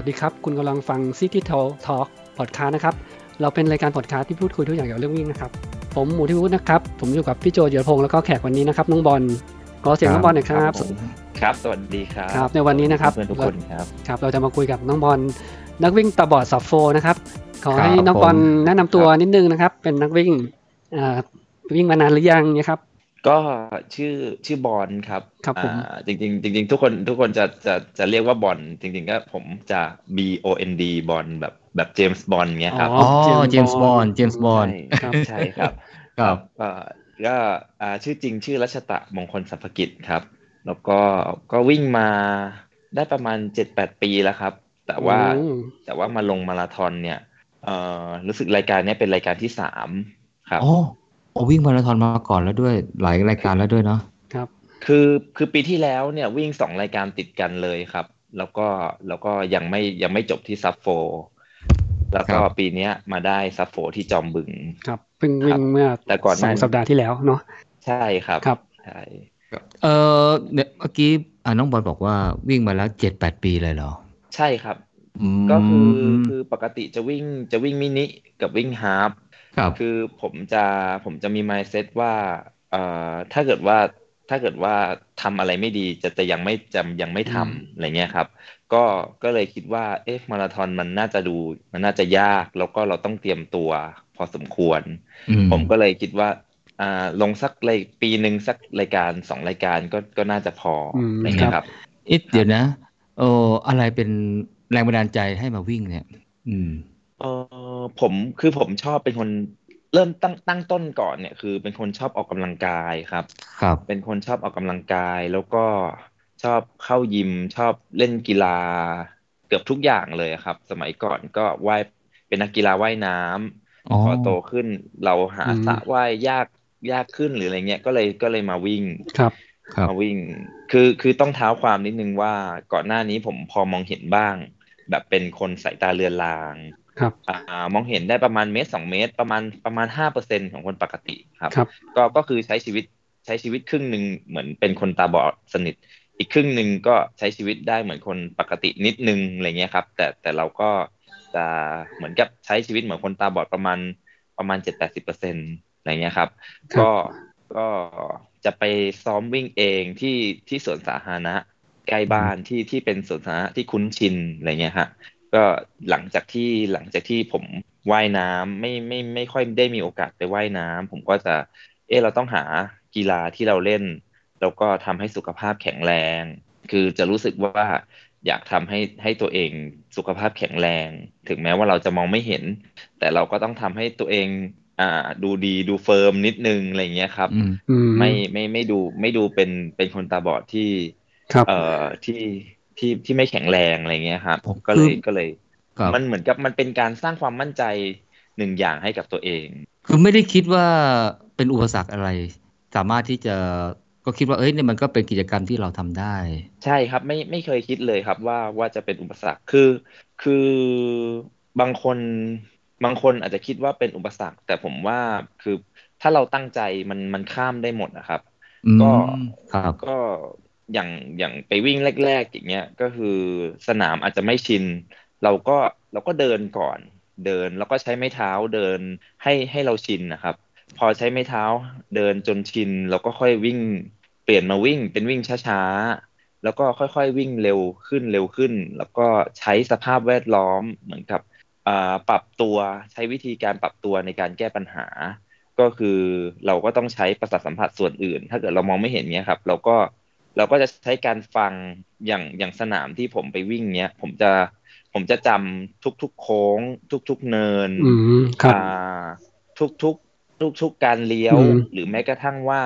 วัสดีครับ คุณกำลังฟัง City Talk Talk Podcast นะครับ เราเป็นรายการพอดคาสต์ที่พูดคุยทุกอย่างเกี่ยวกับเรื่องวิ่งนะครับ ผมหมูที่พูดนะครับ ผมอยู่กับพี่โจเยอพงศ์แล้วก็แขกวันนี้นะครับน้องบอลขอเสียงน้องบอลหน่อยครับผมครับ สวัสดีครับครับ ในวันนี้นะครับเพื่อนทุกคนครับครับ เราจะมาคุยกับน้องบอลนักวิ่งตาบอดสับโฟนะครับ ขอให้ครับน้องบอลผมแนะนำตัวครับนิดนึงนะครับ เป็นนักวิ่งอ่าวิ่งมานานหรือยังเนี่ยครับ ก็ชื่อชื่อบอลครับครับผมอ่าจริงๆจริงๆทุกคนทุกคนจะจะจะเรียกว่าบอลจริง ๆ ก็ผมจะ B O N D บอลแบบแบบเจมส์บอลเงี้ยครับอ๋อ๋อ James เจมส์บอล Bond เจมส์บอลใช่ใช่ครับครับก็ก็อ่าชื่อจริงชื่อรัชตะมงคลสัพพกิจครับ แล้วก็ก็วิ่งมาได้ประมาณเจ็ดแปดปีแล้วครับ แต่ว่าอืมแต่ว่ามาลงมาราธอนเนี่ยเอ่อรู้สึกรายการเนี้ยเป็นรายการที่สามครับโอ้โอ้ วิ่งมาราธอนมาก่อนแล้วด้วยหลายรายการแล้วด้วยเนาะครับ คือคือปีที่แล้วเนี่ยวิ่งสองรายการติดกันเลยครับ แล้วก็แล้วก็ยังไม่ยังไม่จบที่ซับโฟแล้วก็ปีเนี้ยมาได้ซับโฟที่จอมบึง ครับเพิ่งวิ่งเมื่อแต่ก่อนหสอน้างสัปดาห์ที่แล้วเนาะใช่ครับครับใช่เออเนี่ยเมื่อกี้อ่าน้องบอลบอกว่าวิ่งมาแล้วเจ็ดแปดปีเลยเหรอ ใช่ครับอืมก็คือคือปกติจะวิ่งจะวิ่งมินิกับวิ่งฮาล์ฟ ครับคือผมจะผมจะมี mindset ว่าเอ่อถ้าเกิดว่าถ้าเกิดว่าทำอะไรไม่ดีจะจะยังไม่จะยังไม่ทำอะไรเงี้ยครับ ก็ก็เลยคิดว่าเอ๊ะมาราธอนมันน่าจะดูมันน่าจะยาก แล้วก็เราต้องเตรียมตัวพอสมควรอืผมก็เลยคิดว่าอ่าลงสักเลยปีหนึ่งสักรายการสองรายการก็ก็น่าจะพออืมอะไรเงี้ยครับเอ๊ะเดี๋ยวนะเอออะไรเป็นแรงบันดาลใจให้มาวิ่งเนี่ย อืม เออผมคือผมชอบเป็นคนเริ่มตั้งตั้งต้นก่อนเนี่ยคือเป็นคนชอบออกกำลังกายครับ ครับ เป็นคนชอบออกกำลังกายแล้วก็ชอบเข้ายิมชอบเล่นกีฬา เกือบทุกอย่างเลยครับ สมัยก่อนก็ว่ายเป็นนักกีฬาว่ายน้ำอ๋อพอโตขึ้นเราหาอืมสระว่ายยากยากขึ้นหรืออะไรเงี้ยก็เลยก็เลยมาวิ่งครับครับมาวิ่ง คือคือต้องเท้าความนิดนึงว่าก่อนหน้านี้ผมพอมองเห็นบ้าง แบบเป็นคนสายตาเลือนลาง ครับอ่ามองเห็นได้ประมาณเมตรสองเมตร ประมาณประมาณห้าเปอร์เซ็นของคนปกติครับครับก็ก็คือใช้ชีวิตใช้ชีวิตครึ่งหนึ่งเหมือนเป็นคนตาบอดสนิท อีกครึ่งหนึ่งก็ใช้ชีวิตได้เหมือนคนปกตินิดนึงอะไรเงี้ยครับ แต่แต่เราก็จะเหมือนกับใช้ชีวิตเหมือนคนตาบอดประมาณประมาณเจ็ดแปดสิบเปอร์เซ็นอะไรเงี้ยครับครับก็ก็จะไปซ้อมวิ่งเองที่ที่สวนสาธารณะใกล้บ้านที่ที่เป็นสวนสาธารณะที่คุ้นชินอะไรเงี้ยฮะ ก็หลังจากที่หลังจากที่ผมว่ายน้ำไม่ไม่ไม่ค่อยได้มีโอกาสไปว่ายน้ำผมก็จะเออเราต้องหากีฬาที่เราเล่น แล้วก็ทำให้สุขภาพแข็งแรง คือจะรู้สึกว่าอยากทำให้ให้ตัวเองสุขภาพแข็งแรง ถึงแม้ว่าเราจะมองไม่เห็น แต่เราก็ต้องทำให้ตัวเองอ่าดูดีดู firm นิดนึงอะไรอย่างเงี้ยครับอืมอืมไม่ไม่ไม่ดูไม่ดูเป็นเป็นคนตาบอดที่ครับเอ่อที่ ที่ที่ไม่แข็งแรงอะไรเงี้ยครับผมก็เลยคือก็เลยครับมันเหมือนกับมันเป็นการสร้างความมั่นใจหนึ่งอย่างให้กับตัวเอง คือไม่ได้คิดว่าเป็นอุปสรรคอะไร สามารถที่จะก็คิดว่าเอ้ยเนี่ยมันก็เป็นกิจกรรมที่เราทำได้ ใช่ครับไม่ไม่เคยคิดเลยครับว่าว่าจะเป็นอุปสรรคคือคือบางคนบางคนอาจจะคิดว่าเป็นอุปสรรค แต่ผมว่าคือถ้าเราตั้งใจมันมันข้ามได้หมดนะครับอืมก็ครับก็ อย่างอย่างไปวิ่งแรกๆอย่างเงี้ยก็คือสนามอาจจะไม่ชิน เราก็เราก็เดินก่อน เดินแล้วก็ใช้ไม้เท้าเดินให้ให้เราชินนะครับ พอใช้ไม้เท้าเดินจนชินเราก็ค่อยวิ่งเปลี่ยนมาวิ่งเป็นวิ่งช้าๆแล้วก็ค่อยๆวิ่งเร็วขึ้นเร็วขึ้น แล้วก็ใช้สภาพแวดล้อมเหมือนกับอ่าปรับตัวใช้วิธีการปรับตัวในการแก้ปัญหา ก็คือเราก็ต้องใช้ประสาทสัมผัสส่วนอื่น ถ้าเกิดเรามองไม่เห็นเนี้ยครับ เราก็ เราก็จะใช้การฟังอย่างอย่างสนามที่ผมไปวิ่งเนี้ย ผมจะผมจะจำทุกๆโค้ง ทุกๆเนินอืมครับอ่าทุกๆทุกๆการเลี้ยวอืมหรือแม้กระทั่งว่า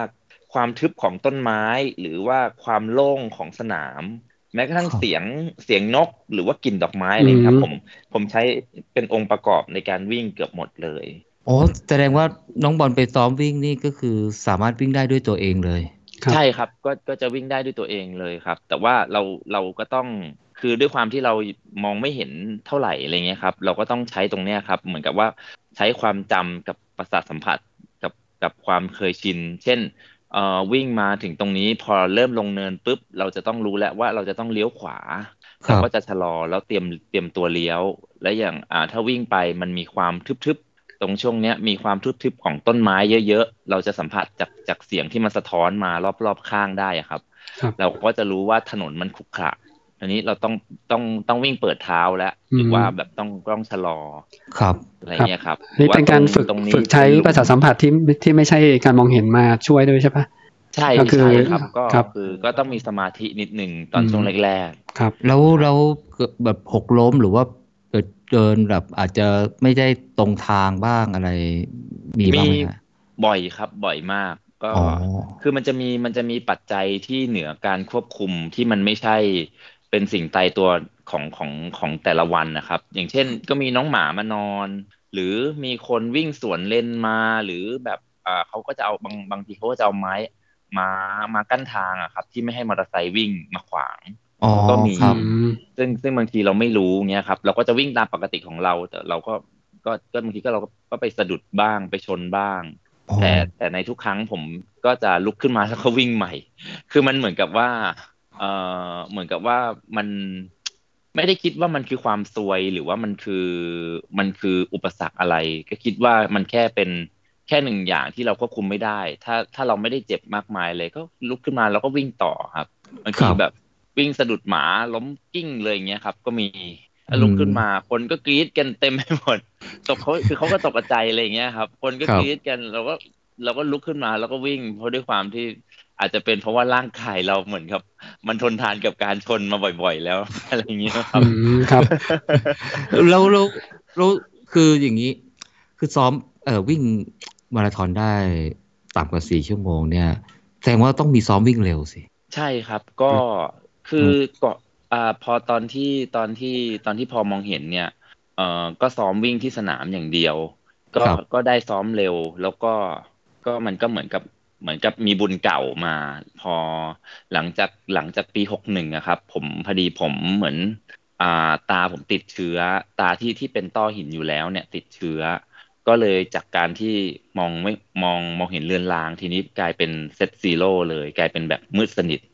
ความทึบของต้นไม้ หรือว่าความโล่งของสนาม แม้กระทั่งครับเสียงเสียงนก หรือว่ากลิ่นดอกไม้อะไรครับอืมผมผมใช้เป็นองค์ประกอบในการวิ่งเกือบหมดเลยโอ้แสดงว่าน้องบอลไปซ้อมวิ่งนี่ก็คือสามารถวิ่งได้ด้วยตัวเองเลยครับ ใช่ครับก็ก็จะวิ่งได้ด้วยตัวเองเลยครับ แต่ว่าเราเราก็ต้องคือด้วยความที่เรามองไม่เห็นเท่าไหร่อะไรเงี้ยครับ เราก็ต้องใช้ตรงเนี้ยครับ เหมือนกับว่าใช้ความจำกับประสาทสัมผัสกับกับความเคยชิน เช่นเอ่อวิ่งมาถึงตรงนี้พอเริ่มลงเนินปุ๊บ เราจะต้องรู้แล้วว่าเราจะต้องเลี้ยวขวาครัเราบก็จะชะลอแล้วเตรียมเตรียมตัวเลี้ยว และอย่างอ่าถ้าวิ่งไปมันมีความทึบๆต รงช่วงเนี้ยมีความทึบๆของต้นไม้เยอะๆ เราจะสัมผัสจากจากเสียงที่มันสะท้อนมารอบๆข้างได้อะครับครับ เราก็จะรู้ว่าถนนมันขรุขระอันนี้เราต้องต้องต้องวิ่งเปิดเท้าแล้วหรือมว่าแบบต้องต้องชะลอครับอะไรเงี้ยครับนี่เป็นการฝึกตรงนี้ฝึกใช้ประสาทสัมผัสที่ที่ไม่ใช่การมองเห็นมาช่วยด้วยใช่ปะใช่ก็คือใช่ครับก็ครับคือก็ต้องมีสมาธินิดหนึ่งตอนอืมช่วงแรกครับ แล้วแล้วเกิดแบบหกล้มหรือว่า เกิดเดินแบบอาจจะไม่ได้ตรงทางบ้างอะไร มีบ้างไหมฮะๆบ่อยครับ บ่อยมาก ก็อ๋อคือมันจะมีมันจะมีปัจจัยที่เหนือการควบคุมที่มันไม่ใช่เป็นสิ่งตายตัวของของของแต่ละวันนะครับ อย่างเช่น ก็มีน้องหมามานอน หรือมีคนวิ่งสวนเลนมาหรือแบบอ่าเขาก็จะเอาบางบางทีเขาก็จะเอาไม้มามากั้นทางอะครับ ที่ไม่ให้มอเตอร์ไซค์วิ่งมาขวางอ๋อ ก็มีครับอืมซึ่งซึ่งบางทีเราไม่รู้เงี้ยครับ เราก็จะวิ่งตามปกติของเรา แต่เราก็ก็ก็บางทีก็เราก็ก็ไปสะดุดบ้างไปชนบ้างอ๋อแต่แต่ในทุกครั้งผมก็จะลุกขึ้นมาแล้วก็วิ่งใหม่ คือมันเหมือนกับว่าเออเหมือนกับว่ามันไม่ได้คิดว่ามันคือความซวยหรือว่ามันคือมันคืออุปสรรคอะไร ก็คิดว่ามันแค่เป็นแค่หนึ่งอย่างที่เราควบคุมไม่ได้ ถ้าถ้าเราไม่ได้เจ็บมากมายเลยก็ลุกขึ้นมาแล้วก็วิ่งต่อครับบางทีครับแบบ วิ่งสะดุดหมาล้มกิ้งเลยอย่างเงี้ยครับ ก็มีแล้วลุกขึ้นมา คนก็กรี๊ดกันเต็มไปหมดตกเขาคือเขาก็ตกใจอะไรอย่างเงี้ยครับ คนก็ครับกรี๊ดกันเราก็เราก็ลุกขึ้นมาแล้วก็วิ่งเพราะด้วยความที่อาจจะเป็นเพราะว่าร่างกายเราเหมือนกับ มันทนทานกับการชนมาบ่อยๆ แล้ว อะไรอย่างเงี้ยครับอืมครับแล้วแล้วแล้วคืออย่างนี้ คือซ้อมเอ่อวิ่งมาราธอนได้ต่ำกว่าสี่ชั่วโมงเนี่ยแสดงว่าต้องมีซ้อมวิ่งเร็วสิ ใช่ครับ ก็ คือก็อ่าพอตอนที่ตอนที่ตอนที่พอมองเห็นเนี่ย เอ่อก็ซ้อมวิ่งที่สนามอย่างเดียว ก็ครับก็ได้ซ้อมเร็ว แล้วก็ก็มันก็เหมือนกับเหมือนกับมีบุญเก่ามา พอหลังจากหลังจากปีหกหนึ่งอะครับ ผมพอดีผมเหมือน อ่าตาผมติดเชื้อ ตาที่ที่เป็นต้อหินอยู่แล้วเนี่ย ติดเชื้อ ก็เลยจากการที่มองไม่มองมองเห็นเลือนลางทีนี้กลายเป็นเซตซีโร่เลย กลายเป็นแบบมืดสนิทโอ้ค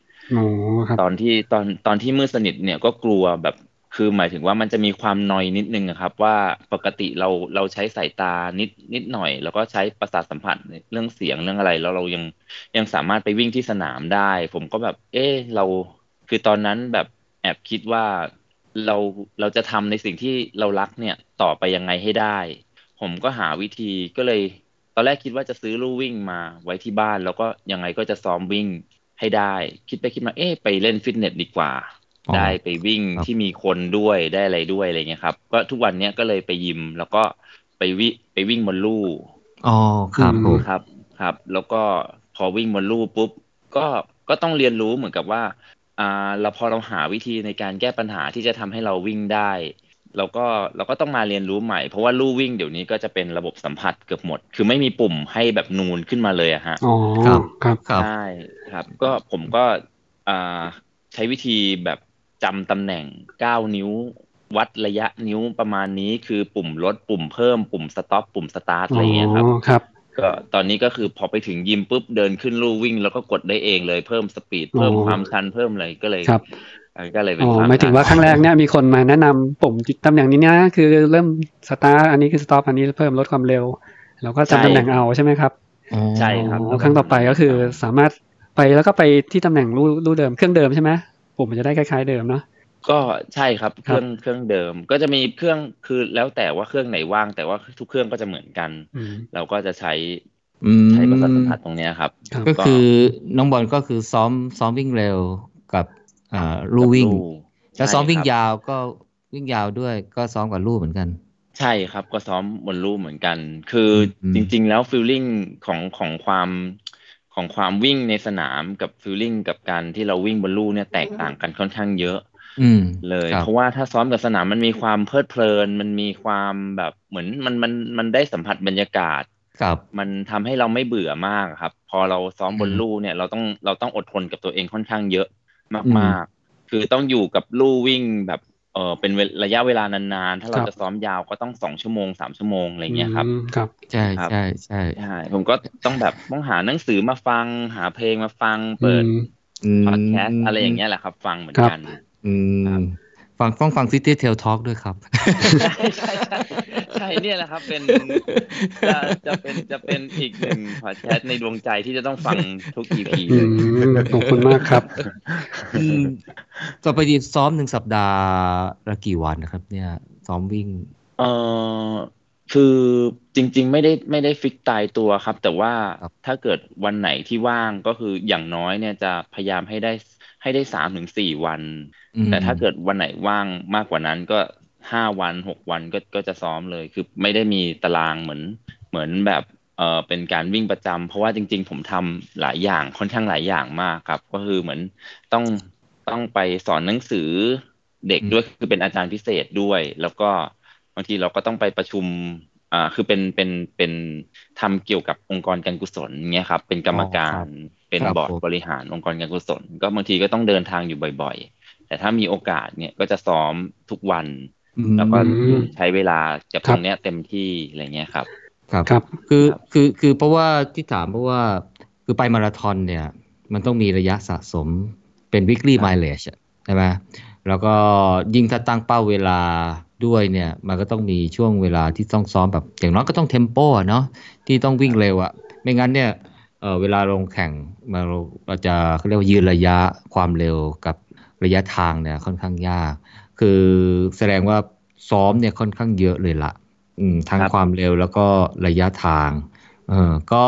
รับ ตอนที่ตอนตอนที่มืดสนิทเนี่ยก็กลัวแบบคือหมายถึงว่ามันจะมีความนอยนิดนึงอะครับ ว่าปกติเราเราใช้สายตานิดนิดหน่อย แล้วก็ใช้ประสาทสัมผัสเรื่องเสียงเรื่องอะไร แล้วเรายังยังสามารถไปวิ่งที่สนามได้ ผมก็แบบ เออเรา คือตอนนั้นแบบแอบคิดว่าเราเราจะทำในสิ่งที่เรารักเนี่ยต่อไปยังไงให้ได้ ผมก็หาวิธีก็เลย ตอนแรกคิดว่าจะซื้อลู่วิ่งมาไว้ที่บ้าน แล้วก็ยังไงก็จะซ้อมวิ่ง ให้ได้ คิดไปคิดมาเอ๊ะไปเล่นฟิตเนสดีกว่าอ๋อได้ไปวิ่งครับที่มีคนด้วยได้อะไรด้วยอะไรเงี้ยครับ ก็ทุกวันเนี้ยก็เลยไปยิม แล้วก็ไปวิไปวิ่งบนลู่อ๋อครับอืมผมครับครับ แล้วก็พอวิ่งบนลู่ปุ๊บก็ก็ต้องเรียนรู้เหมือนกับว่าอ่าเราพอเราหาวิธีในการแก้ปัญหาที่จะทำให้เราวิ่งได้ เราก็เราก็ต้องมาเรียนรู้ใหม่ เพราะว่าลู่วิ่งเดี๋ยวนี้ก็จะเป็นระบบสัมผัสเกือบหมด คือไม่มีปุ่มให้แบบนูนขึ้นมาเลยอะฮะอ๋อครับครับครับใช่ครับ ก็ผมก็อ่าใช้วิธีแบบจำตำแหน่ง9นิ้ว วัดระยะนิ้วประมาณนี้คือปุ่มลดปุ่มเพิ่มปุ่ม stop ปุ่มสตาร์ทอะไรอย่างเงี้ยครับอ๋อครับก็ตอนนี้ก็คือพอไปถึงยิมปุ๊บเดินขึ้นลู่วิ่ง แล้วก็กดได้เองเลยเพิ่ม speed เพิ่มอ๋อความชันเพิ่มอะไรก็เลยครับอ่า ก็เลยเป็นอ๋อความหมายถึงว่าครั้งแรกเนี่ยมีคนมาแนะนำปุ่มตำแหน่งนี้นะคือเริ่มสตาร์ทอันนี้คือ stop อันนี้เพิ่มลดความเร็วเราก็จำตำแหน่งเอาใช่ไหมครับอ๋อใช่ครับอ๋อครั้งต่อไปก็คือสามารถไปแล้วก็ไปที่ตำแหน่งรูรูเดิมเครื่องเดิมใช่ไหมปุ่มมันจะได้คล้ายๆเดิมเนาะก็ใช่ครับเคครับรื่องเครื่องเดิมก็จะมีเครื่องคือแล้วแต่ว่าเครื่องไหนว่าง แต่ว่าทุกเครื่องก็จะเหมือนกันอืมเราก็จะใช้อืมใช้ประสาทสัมผัสตรงเนี้ยครับครับ ก็คือน้องบอลก็คือซ้อมซ้อมวิ่งเร็วกับอ่า ลู่วิ่งกับลู่แล้วซ้อมใช่วิ่งครับยาวก็วิ่งยาวด้วยก็ซ้อมกับลู่เหมือนกัน ใช่ครับก็ซ้อมบนลู่เหมือนกัน คืออมจริง ๆ แล้วฟีลลิ่งของของความของความวิ่งในสนามกับฟีลลิ่งกับการที่เราวิ่งบนลู่เนี่ยแตกต่างกันค่อนข้างเยอะอืมเลยครับเพราะว่าถ้าซ้อมกับสนามมันมีความเพลิดเพลิน มันมีความแบบเหมือนมันมันมันได้สัมผัสบรรยากาศครับมันทำให้เราไม่เบื่อมากครับ พอเราซ้อมบนอืมลู่เนี่ยเราต้องเราต้องอดทนกับตัวเองค่อนข้างเยอะอื มากๆ คือต้องอยู่กับลู่วิ่งแบบเออเป็นเวลระยะเวลานานๆ ถ้าเราครับจะซ้อมยาวก็ต้องสองชั่วโมงสามชั่วโมงอะไรเงี้ยครับอืมครับ ใช่ครับใช่ใช่ใช่ ผมก็ต้องแบบต้องหาหนังสือมาฟัง หาเพลงมาฟัง เปิดอืมพอดแคสต์อะไรอย่างเงี้ยแหละครับ ฟังเหมือนกัน อืมครับ ฟังต้องฟังซิตี้เทลทอ k ด้วยครับ ใช่ใช่ใช่เนี่ยแหละครับ เป็นจะจะเป็นจะเป็นอีกหนึ่งพอดแคสต์ในดวงใจที่จะต้องฟังทุก EP อืเลยขอบคุณมากครับต่อไปดีซ้อมหนึ่งสัปดาห์ละกี่วันนะครับ เนี่ย ซ้อมวิ่ง เออคือจริง ๆ ไม่ได้ไม่ได้ฟิกตายตัวครับ แต่ว่าถ้าเกิดวันไหนที่ว่างก็คืออย่างน้อยเนี่ยจะพยายามให้ได้ ให้ได้สามถึงสี่วันอืมแต่ถ้าเกิดวันไหนว่างมากกว่านั้นก็ห้าวันหกวันก็ก็จะซ้อมเลย คือไม่ได้มีตารางเหมือนเหมือนแบบเออเป็นการวิ่งประจำเพราะว่าจริง ๆ ผมทำหลายอย่างค่อนข้างหลายอย่างมากครับ ก็คือเหมือนต้องต้องไปสอนหนังสือเด็กด้วยคือเป็นอาจารย์พิเศษด้วย แล้วก็บางทีเราก็ต้องไปประชุม อ่าคือเป็นเป็นเป็นทำเกี่ยวกับองค์กรการกุศลเงี้ยครับเป็นกรรมการเป็นครับบอร์ดผมบริหารองค์กรการกุศล ก็บางทีก็ต้องเดินทางอยู่บ่อย ๆ แต่ถ้ามีโอกาสเนี่ยก็จะซ้อมทุกวันอืมแล้วก็อืมใช้เวลากับคตรับรงเนี้ยเต็มที่อะไรเงี้ยครับ ครับครับคือครับคือคือเพราะว่าที่ถามเพราะว่าคือไปมาราธอนเนี่ย มันต้องมีระยะสะสมเป็น weekly mileage อะใช่ไหมแล้วก็ยิ่งถ้าตั้งเป้าเวลา ด้วยเนี่ยมันก็ต้องมีช่วงเวลาที่ต้องซ้อมแบบอย่างน้อยก็ต้องเทมโปอะเนาะที่ต้องวิ่งเร็วอะไม่งั้นเนี่ยเออเวลาลงแข่งมาเราเราจะเขาเรียกว่ายืนระยะความเร็วกับระยะทางเนี่ยค่อนข้างยาก คือแสดงว่าซ้อมเนี่ยค่อนข้างเยอะเลยล่ะอืมทั้งครับความเร็วแล้วก็ระยะทางเออก็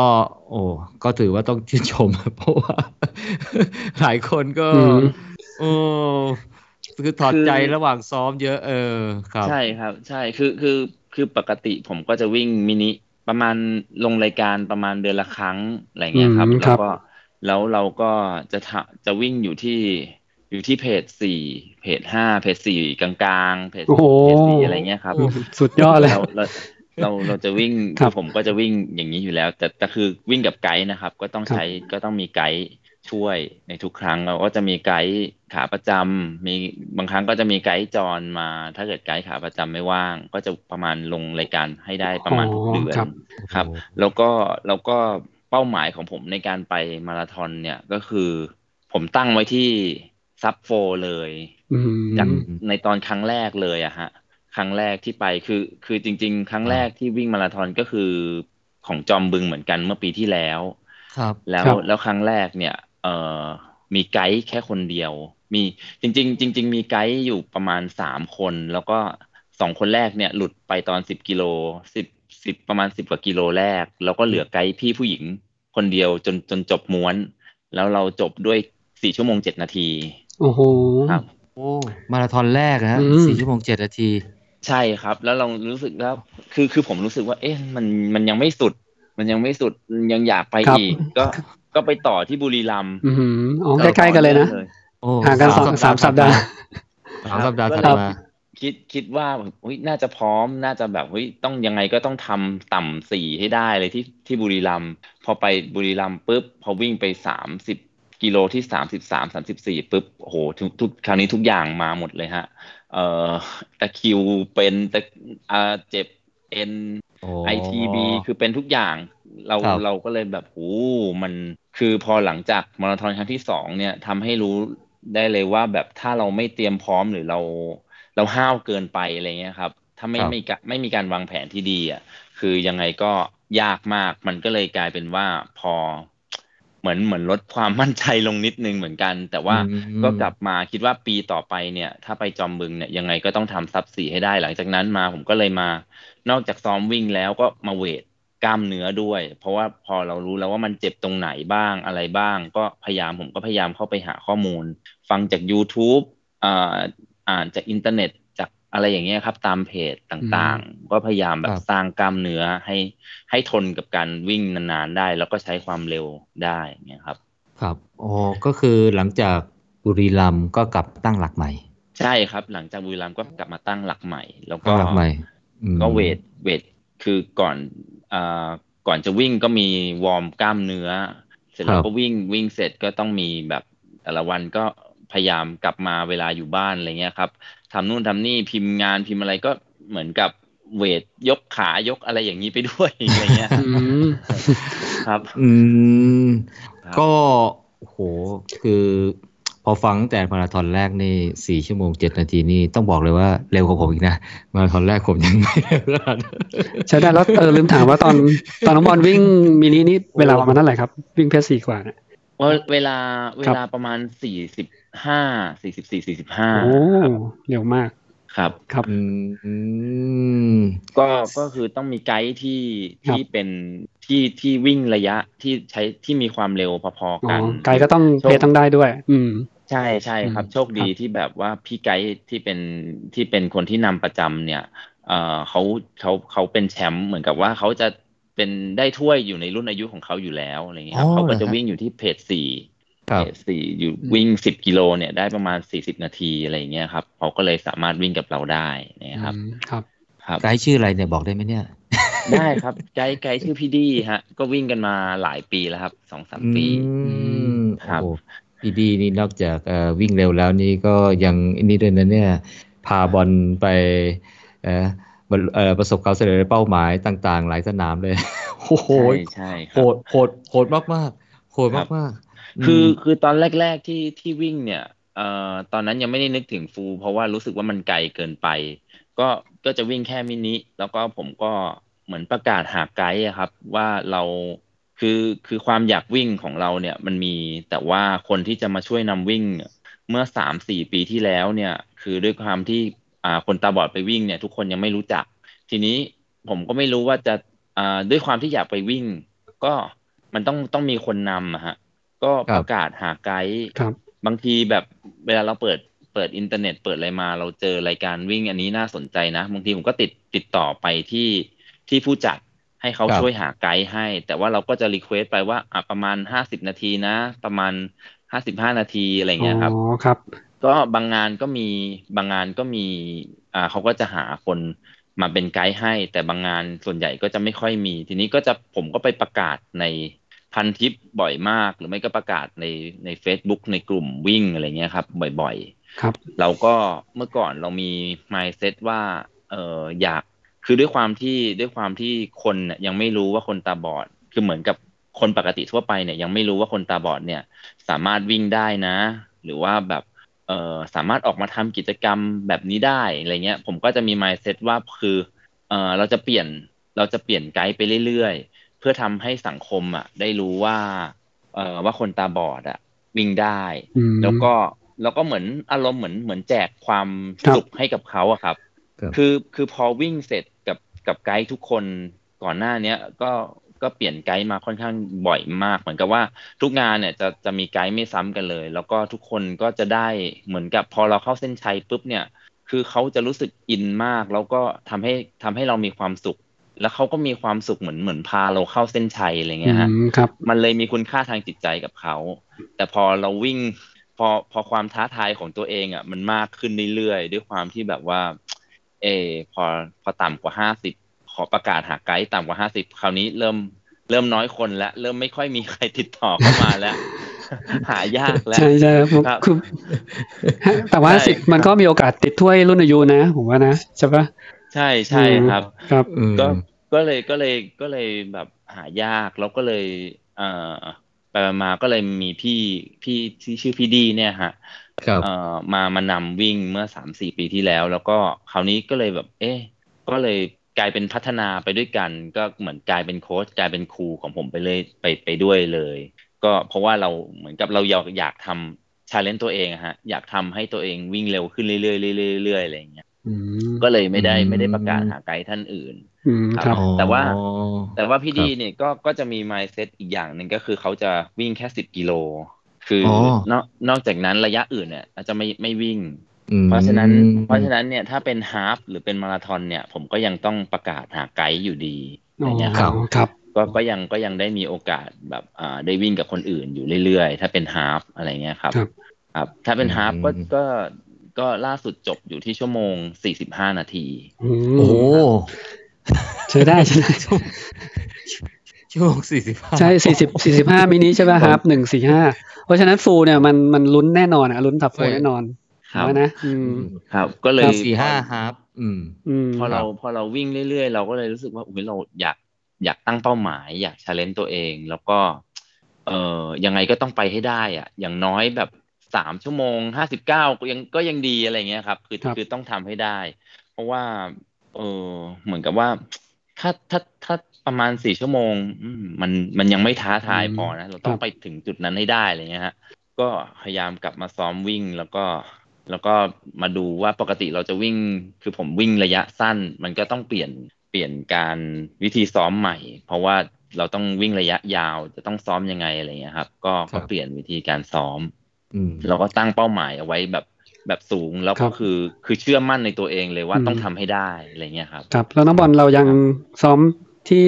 โอ้ก็ถือว่าต้องชื่นชม เพราะว่า หลายคนก็อืมโอ้ คือถอดคือใจระหว่างซ้อมเยอะเออครับ ใช่ครับ ใช่คือคือคือปกติผมก็จะวิ่งมินิประมาณลงรายการประมาณเดือนละครั้งอะไรเงี้ยครับอืมแล้ครัวบก็แล้วเราก็จะทะจะวิ่งอยู่ที่อยู่ที่เพจสี่เพจห้าเพจสี่กลางๆ เพจโอ้โหเพจสี่อะไรเงี้ยครับ สุดยอดเลยเราเราเราเราจะวิ่งครัคืบอผมก็จะวิ่งอย่างนี้อยู่แล้ว แต่แต่คือวิ่งกับไกด์นะครับ ก็ต้องครับใช้ก็ต้องมีไกด์ ช่วยในทุกครั้งเราก็จะมีไกด์ขาประจำมีบางครั้งก็จะมีไกด์จรมา ถ้าเกิดไกด์ขาประจำไม่ว่าง ก็จะประมาณลงรายการให้ได้ประมาณทุกเดือนครับครับ แล้วก็แล้วก็เป้าหมายของผมในการไปมาราธอนเนี่ยก็คือผมตั้งไว้ที่ซับโฟเลยอืมจากในตอนครั้งแรกเลยอะฮะ ครั้งแรกที่ไปคือ คือจริง ๆ ครั้งแรกที่วิ่งมาราธอนก็คือของจอมบึงเหมือนกันเมื่อปีที่แล้ว ครับ แล้วครับแล้วครั้งแรกเนี่ย เอ่อมีไกด์แค่คนเดียว มีจริง ๆ จริง ๆ มีไกด์อยู่ประมาณสามคน แล้วก็สองคนแรกเนี่ย หลุดไปตอนสิบกิโลสิบสิบประมาณสิบกว่ากิโลแรก แล้วก็เหลือไกด์พี่ผู้หญิงคนเดียวจนจนจบม้วน แล้วเราจบด้วยสี่ชั่วโมงเจ็ดนาทีโอ้โหครับโอ้มาราธอนแรกนะฮะอืมสี่ชั่วโมงเจ็ดนาที ใช่ครับ แล้วเรารู้สึกแล้ว คือคือผมรู้สึกว่า เอ๊ะมันมันยังไม่สุด มันยังไม่สุดยังอยากไปครับอีก ก็ ก็ไปต่อที่บุรีรัมย์อืมอ๋อใกล้ๆกันเลยนะโอ้ห่างกันสองสามสัปดาห์สามสัปดาห์ครัถับดมาคิดคิดว่าเฮ้ยน่าจะพร้อมน่าจะแบบเฮ้ยต้องยังไงก็ต้องทำต่ำสี่ให้ได้เลยที่ที่บุรีรัมย์พอไปบุรีรัมย์ปุ๊บพอวิ่งไปสามสิบกิโลที่สามสิบสามสามสิบสี่ปุ๊บโอ้โหทุกทุกคราวนี้ทุกอย่างมาหมดเลยฮะ เอ่อตะคริวเป็นตะอ่าเจ็บเอ็นโอ้ไอทีบีคือเป็นทุกอย่าง เราครับเราก็เลยแบบโอ้มันคือพอหลังจากมาราธอนครั้งที่สองเนี่ยทำให้รู้ได้เลยว่าแบบถ้าเราไม่เตรียมพร้อมหรือเรา เราห้าวเกินไปอะไรเงี้ยครับ ถ้าไม่ครับไม่กะไม่มีการวางแผนที่ดีอะคือยังไงก็ยากมาก มันก็เลยกลายเป็นว่าพอเหมือนเหมือนลดความมั่นใจลงนิดนึงเหมือนกัน แต่ว่าอืมก็กลับมาคิดว่าปีต่อไปเนี่ย ถ้าไปจอมบึงเนี่ยยังไงก็ต้องทำซับสี่ให้ได้ หลังจากนั้นมาผมก็เลยมา นอกจากซ้อมวิ่งแล้วก็มา weight กล้ามเนื้อด้วย เพราะว่าพอเรารู้แล้วว่ามันเจ็บตรงไหนบ้างอะไรบ้าง ก็พยายามผมก็พยายามเข้าไปหาข้อมูล ฟังจาก YouTube อ่าอ่านจากอินเทอร์เน็ตจากอะไรอย่างเงี้ยครับ ตามเพจต่างๆ ก็พยายามแบบครับสร้างกล้ามเนื้อให้ให้ทนกับการวิ่งนานๆได้ แล้วก็ใช้ความเร็วได้เนี่ยครับ ครับโอ้ก็คือหลังจากบุรีรัมย์ก็กลับตั้งหลักใหม่ ใช่ครับ หลังจากบุรีรัมย์ก็กลับมาตั้งหลักใหม่ แล้วก็ตั้งหลักใหม่อืมก็เวทเวทคือก่อนอ่า ก่อนจะวิ่งก็มีวอร์มกล้ามเนื้อ เสร็จแล้วก็วิ่งวิ่งเสร็จก็ต้องมีแบบแต่ละวันก็พพยายามกลับมาเวลาอยู่บ้านอะไรเงี้ยครับทำนู่นทำนี่พิมพ์งานพิมพ์อะไรก็เหมือนกับเวทยกขายกอะไรอย่างนี้ไปด้วยอะไรเงี้ยอืมครับ อืมครับก็โอ้โหคือ พอฟังตั้งแต่มาราธอนแรกนี่สี่ชั่วโมงเจ็ดนาทีนี่ต้องบอกเลยว่าเร็วกว่าผมอีกนะ มาราธอนแรกผมยังไม่เร็วขนาดนั้นใช่ได้แล้วเออลืมถามว่าตอนตอนน้องบอลวิ่งมินินี่เวลาประมาณเท่าไหร่ครับ วิ่งเพสสี่กว่าเนี่ยว่าเวลาเวครับลาประมาณสี่สิบห้าสี่สิบสี่สี่สิบห้าโอ้เร็วมากครับครับอืมอืมก็ก็คือต้องมีไกด์ที่ครับที่เป็นที่ที่วิ่งระยะที่ใช้ที่มีความเร็วพออ๋อๆกันไกด์ก็ต้องโชคเพจต้องได้ด้วย อืม ใช่ใช่ครับอืมโชคดีที่แบบว่าพี่ไกด์ที่เป็นที่เป็นคนที่นำประจำเนี่ยเอ่อเขาเขาเขาเป็นแชมป์เหมือนกับว่าเขาจะเป็นได้ถ้วยอยู่ในรุ่นอายุของเขาอยู่แล้วอะไรเงี้ยครับเขาก็จะวิ่งอยู่ที่เพจสี่ครับเพจสี่อยู่วิ่งสิบกิโลเนี่ยได้ประมาณสี่สิบนาทีอะไรอย่างเงี้ยครับเขาก็เลยสามารถวิ่งกับเราได้นะครับอืมครับครับไกด์ชื่ออะไรเนี่ยบอกได้ไหมเนี่ย ได้ครับไกด์ไกด์ชื่อพี่ดีฮะ ก็วิ่งกันมาหลายปีแล้วครับสองสามปีอืมครับ โอ้โหพี่ดีนี่นอกจากเอ่อวิ่งเร็วแล้วนี่ก็ยังนี่ด้วยนะเนี่ยพาบอลไปเอ่อบรรเอ่อประสบความสำเร็จในเป้าหมายต่างๆ หลายสนามเลยโอ้โหใช่ใช่คโหรับดโหดโหดมากๆโหดครับมากๆคือมคือตอนแรก ๆที่ที่วิ่งเนี่ยเอ่อตอนนั้นยังไม่ได้นึกถึงฟูลเพราะว่ารู้สึกว่ามันไกลเกินไป ก็ก็จะวิ่งแค่มินิแล้วก็ผมก็เหมือนประกาศหาไกด์อะครับ ว่าเรา คือคือความอยากวิ่งของเราเนี่ยมันมีแต่ว่าคนที่จะมาช่วยนำวิ่ง เมื่อสามสี่ปีที่แล้วเนี่ย คือด้วยความที่อ่าคนตาบอดไปวิ่งเนี่ย ทุกคนยังไม่รู้จัก ทีนี้ผมก็ไม่รู้ว่าจะอ่าด้วยความที่อยากไปวิ่ง ก็มันต้องต้องมีคนนำอะฮะก็ครัปบระกาศหาไกด์ครับบางทีแบบเวลาเราเปิดเปิดอินเทอร์เน็ตเปิดอะไรมาเราเจอรายการวิ่งอันนี้น่าสนใจนะบางทีผมก็ติดติดต่อไปที่ที่ผู้จัด ให้เขาครับช่วยหาไกด์ให้ แต่ว่าเราก็จะ request ไปว่าอะประมาณห้าสิบนาทีนะ ประมาณห้าสิบห้านาทีอะไรเงี้ยครับอ๋อครับ ก็บางงานก็มีบางงานก็มีอ่าเขาก็จะหาคนมาเป็นไกด์ให้ แต่บางงานส่วนใหญ่ก็จะไม่ค่อยมี ทีนี้ก็จะผมก็ไปประกาศในพันทิปบ่อยมาก หรือไม่ก็ประกาศในใน Facebook ในกลุ่มวิ่งอะไรเงี้ยครับ บ่อยครับๆเราก็เมื่อก่อนเรามี mindset ว่าเอออยาก คือด้วยความที่ด้วยความที่คนเนี่ยยังไม่รู้ว่าคนตาบอด คือเหมือนกับคนปกติทั่วไปเนี่ยยังไม่รู้ว่าคนตาบอดเนี่ย สามารถวิ่งได้นะ หรือว่าแบบเอ่อสามารถออกมาทำกิจกรรมแบบนี้ได้อะไรเงี้ย ผมก็จะมี mindset ว่าคือเอ่อเราจะเปลี่ยนเราจะเปลี่ยนไกด์ไปเรื่อยๆ เพื่อทำให้สังคมอะ ได้รู้ว่าเอ่อว่าคนตาบอดอะ วิ่งได้อืมแล้วก็แล้วก็เหมือนอารมณ์เหมือนเหมือนแจกความครับสุขให้กับเขาอะครับ ครับคือคือพอวิ่งเสร็จกับกับไกด์ทุกคนก่อนหน้าเนี้ยก็ก็เปลี่ยนไกด์มาค่อนข้างบ่อยมาก เหมือนกับว่าทุกงานเนี่ยจะจะมีไกด์ไม่ซ้ำกันเลย แล้วก็ทุกคนก็จะได้เหมือนกับพอเราเข้าเส้นชัยปุ๊บเนี่ย คือเขาจะรู้สึกอินมาก แล้วก็ทำให้ทำให้เรามีความสุข แล้วเขาก็มีความสุขเหมือนเหมือนพาเราเข้าเส้นชัยอะไรอืเงี้ยฮะมครับมันเลยมีคุณค่าทางจิตใจกับเขา แต่พอเราวิ่งพอพอความท้าทายของตัวเองอะมันมากขึ้นเรื่อยๆด้วยความที่แบบว่า เออพอพอต่ำกว่าห้าสิบขอประกาศหาไกด์ต่ำกว่าห้าสิบคราวนี้เริ่มเริ่มน้อยคนแล้ว เริ่มไม่ค่อยมีใครติดต่อเข้ามาแล้ว หายากแล้วใช่ใช่ผมครับคือแต่ว่าใช่สิบมันก็มีโอกาสติดถ้วยรุ่นอายุนะผมว่านะใช่ปะใช่ใช่ครับ ครับอืมก็ก็เลยก็เลยก็เลยแบบหายากแล้วก็เลยเอ่อไปมาก็เลยมีพี่พี่ที่ชื่อพี่ดีเนี่ยฮะครับ เอ่อมามานำวิ่งเมื่อสามสี่ปีที่แล้ว แล้วก็คราวนี้ก็เลยแบบ เอ๊ะก็เลยกลายเป็นพัฒนาไปด้วยกัน ก็เหมือนกลายเป็นโค้ชกลายเป็นครูของผมไปเลยไปไปด้วยเลย ก็เพราะว่าเราเหมือนกับเราอยากอยากทำชาเลนจ์ตัวเองอะฮะ อยากทำให้ตัวเองวิ่งเร็วขึ้นเรื่อยๆเรื่อยๆเรื่อยๆอะไรอย่างเงี้ยอืมก็เลยไม่ได้อืมไม่ได้ประกาศหาไกด์ท่านอื่นอืมครับอ๋อแต่ว่าแต่ว่าพี่ครับดีเนี่ยก็ก็จะมี mindset อีกอย่างหนึ่งก็คือเขาจะวิ่งแค่สิบกิโล คือออนอกนอกจากนั้นระยะอื่นเนี่ยอาจจะไม่ไม่วิ่งอืมเพราะฉะนั้น เพราะฉะนั้นเนี่ยถ้าเป็นฮาฟหรือเป็นมาราธอนเนี่ย ผมก็ยังต้องประกาศหาไกด์อยู่ดีอะไรเงี้ยคครัรับบครับ ก็ก็ยังก็ยังได้มีโอกาสแบบอ่าได้วิ่งกับคนอื่นอยู่เรื่อยๆ ถ้าเป็นฮาฟอะไรเงี้ยครับ ครับครับถ้าเป็นฮาฟก็อืมก็ก็ล่าสุดจบอยู่ที่ชั่วโมงสี่สิบห้านาทีอืมโอ้โหใช้ได้ใช้ได้ ชั่วโมงสี่สิบห้าใช่สี่สิบสี่สิบห้ามินิใช่ไหมครับหนึ่งสี่ห้าเพราะฉะนั้น full เนี่ยมันมันลุ้นแน่นอนอะลุ้น sub four แน่นอนครับว่านะอืมครับ ก็เลยสี่ห้า half อืมอืมพอเราพอเราวิ่งเรื่อยๆ เราก็เลยรู้สึกว่าอุ้ยเราอยากอยากตั้งเป้าหมาย อยาก challenge ตัวเอง แล้วก็ เอ่อยังไงก็ต้องไปให้ได้ อะ อย่างน้อยแบบสามชั่วโมงห้าสิบเก้าก็ยังก็ยังดีอะไรเงี้ยครับ คือคือต้องทำให้ได้ เพราะว่า เออเหมือนกับว่า ถ้าถ้าถ้า ประมาณสี่ชั่วโมงอืมมันมันยังไม่ท้าทายพอนะ เราต้องไปถึงจุดนั้นให้ได้อะไรเงี้ยฮะก็พยายามกลับมาซ้อมวิ่งแล้วก็ แล้วก็มาดูว่าปกติเราจะวิ่ง คือผมวิ่งระยะสั้น มันก็ต้องเปลี่ยนเปลี่ยนการวิธีซ้อมใหม่ เพราะว่าเราต้องวิ่งระยะยาวจะต้องซ้อมยังไงอะไรเงี้ยครับ ก็ครัก็บเปลี่ยนวิธีการซ้อมอืมเราก็ตั้งเป้าหมายเอาไว้แบบแบบสูงแล้วก็คือคือเชื่อมั่นในตัวเองเลยว่าต้องทำให้ได้อะไรเงี้ยครับ ครับ แล้วน้องบอลเรายังซ้อม ที่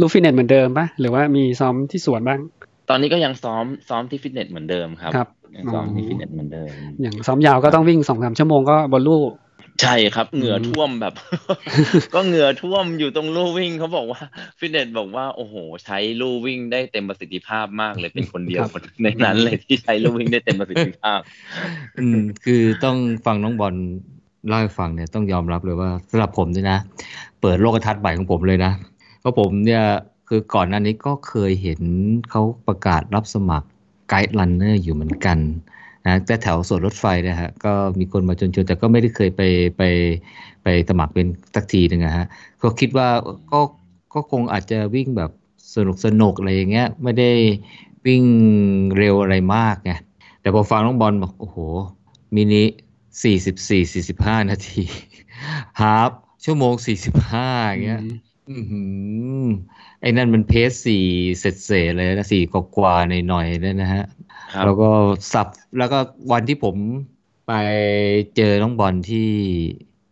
ลูฟิตเนสเหมือนเดิมปะหรือว่ามีซ้อมที่สวนบ้าง ตอนนี้ก็ยังซ้อมซ้อมที่ฟิตเนสเหมือนเดิมครับครับยังซ้อมที่อ๋อฟิตเนสเหมือนเดิม อย่างซ้อมยาวก็ต้องวิ่งสองสามชั่วโมงก็บนลู่ใช่ครับ เหงื่ออมท่วมแบบ ก็เหงื่อท่วมอยู่ตรงลู่วิ่งเขาบอกว่าฟิตเนสบอกว่าโอ้โห ใช้ลู่วิ่งได้เต็มประสิทธิภาพมากเลยเป็นคนเดียวคนในนั้นเลยที่ใช้ลู่วิ่งได้เต็มประสิทธิภาพ อืม คือต้องฟังน้องบอลเล่าให้ฟังเนี่ยต้องยอมรับเลยว่าสำหรับผมเนี่ยนะ เปิดโลกทัศน์ใหม่ของผมเลยนะ เพราะผมเนี่ยคือก่อนหน้านี้ก็เคยเห็นเขาประกาศรับสมัครไกด์ลันเนอร์อยู่เหมือนกันนะแต่แถวสวนรถไฟนะฮะก็มีคนมาชวนๆแต่ก็ไม่ได้เคยไปไปไปสมัครเป็นสักทีหนึ่งนะฮะก็คิดว่าก็ก็คงอาจจะวิ่งแบบสนุกสนุกอะไรอย่างเงี้ยไม่ได้วิ่งเร็วอะไรมากไงแต่พอฟังน้องบอลบอกโอ้โห มินิสี่สิบสี่สี่สิบห้านาทีฮาฟชั่วโมงสี่สิบห้าอย่างเงี้ย อือหือไอ้นั่นมันเพสสี่เสร็จเสเลยนะสี่กว่าๆหน่อยๆเนี่ยนะฮะ ครับแล้วก็สับแล้วก็วันที่ผมไปเจอน้องบอลที่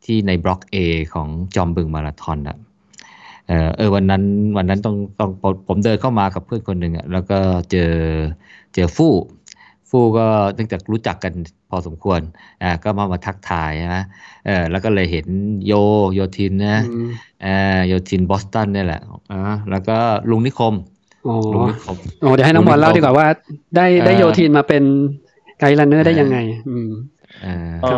ที่ในบล็อก A ของจอมบึงมาราธอนอะเออเออวันนั้นวันนั้นต้องต้องผมผมเดินเข้ามากับเพื่อนคนหนึ่งอะแล้วก็เจอเจอฟู่ ฟู่ก็เนื่องจากรู้จักกันพอสมควรอ่าก็มามาทักทายนะเออแล้วก็เลยเห็นโยโยทินนะอืมอ่าโยทินบอสตันเนี่ยแหละอ่าแล้วก็ลุงนิคมอ๋อลุงนิคมโอ้เดี๋ยวให้น้องบอลเล่าดีกว่าว่า ได้ได้เอ่อโยทีนมาเป็น guide runner ได้ยังไง อืมอ่า เออ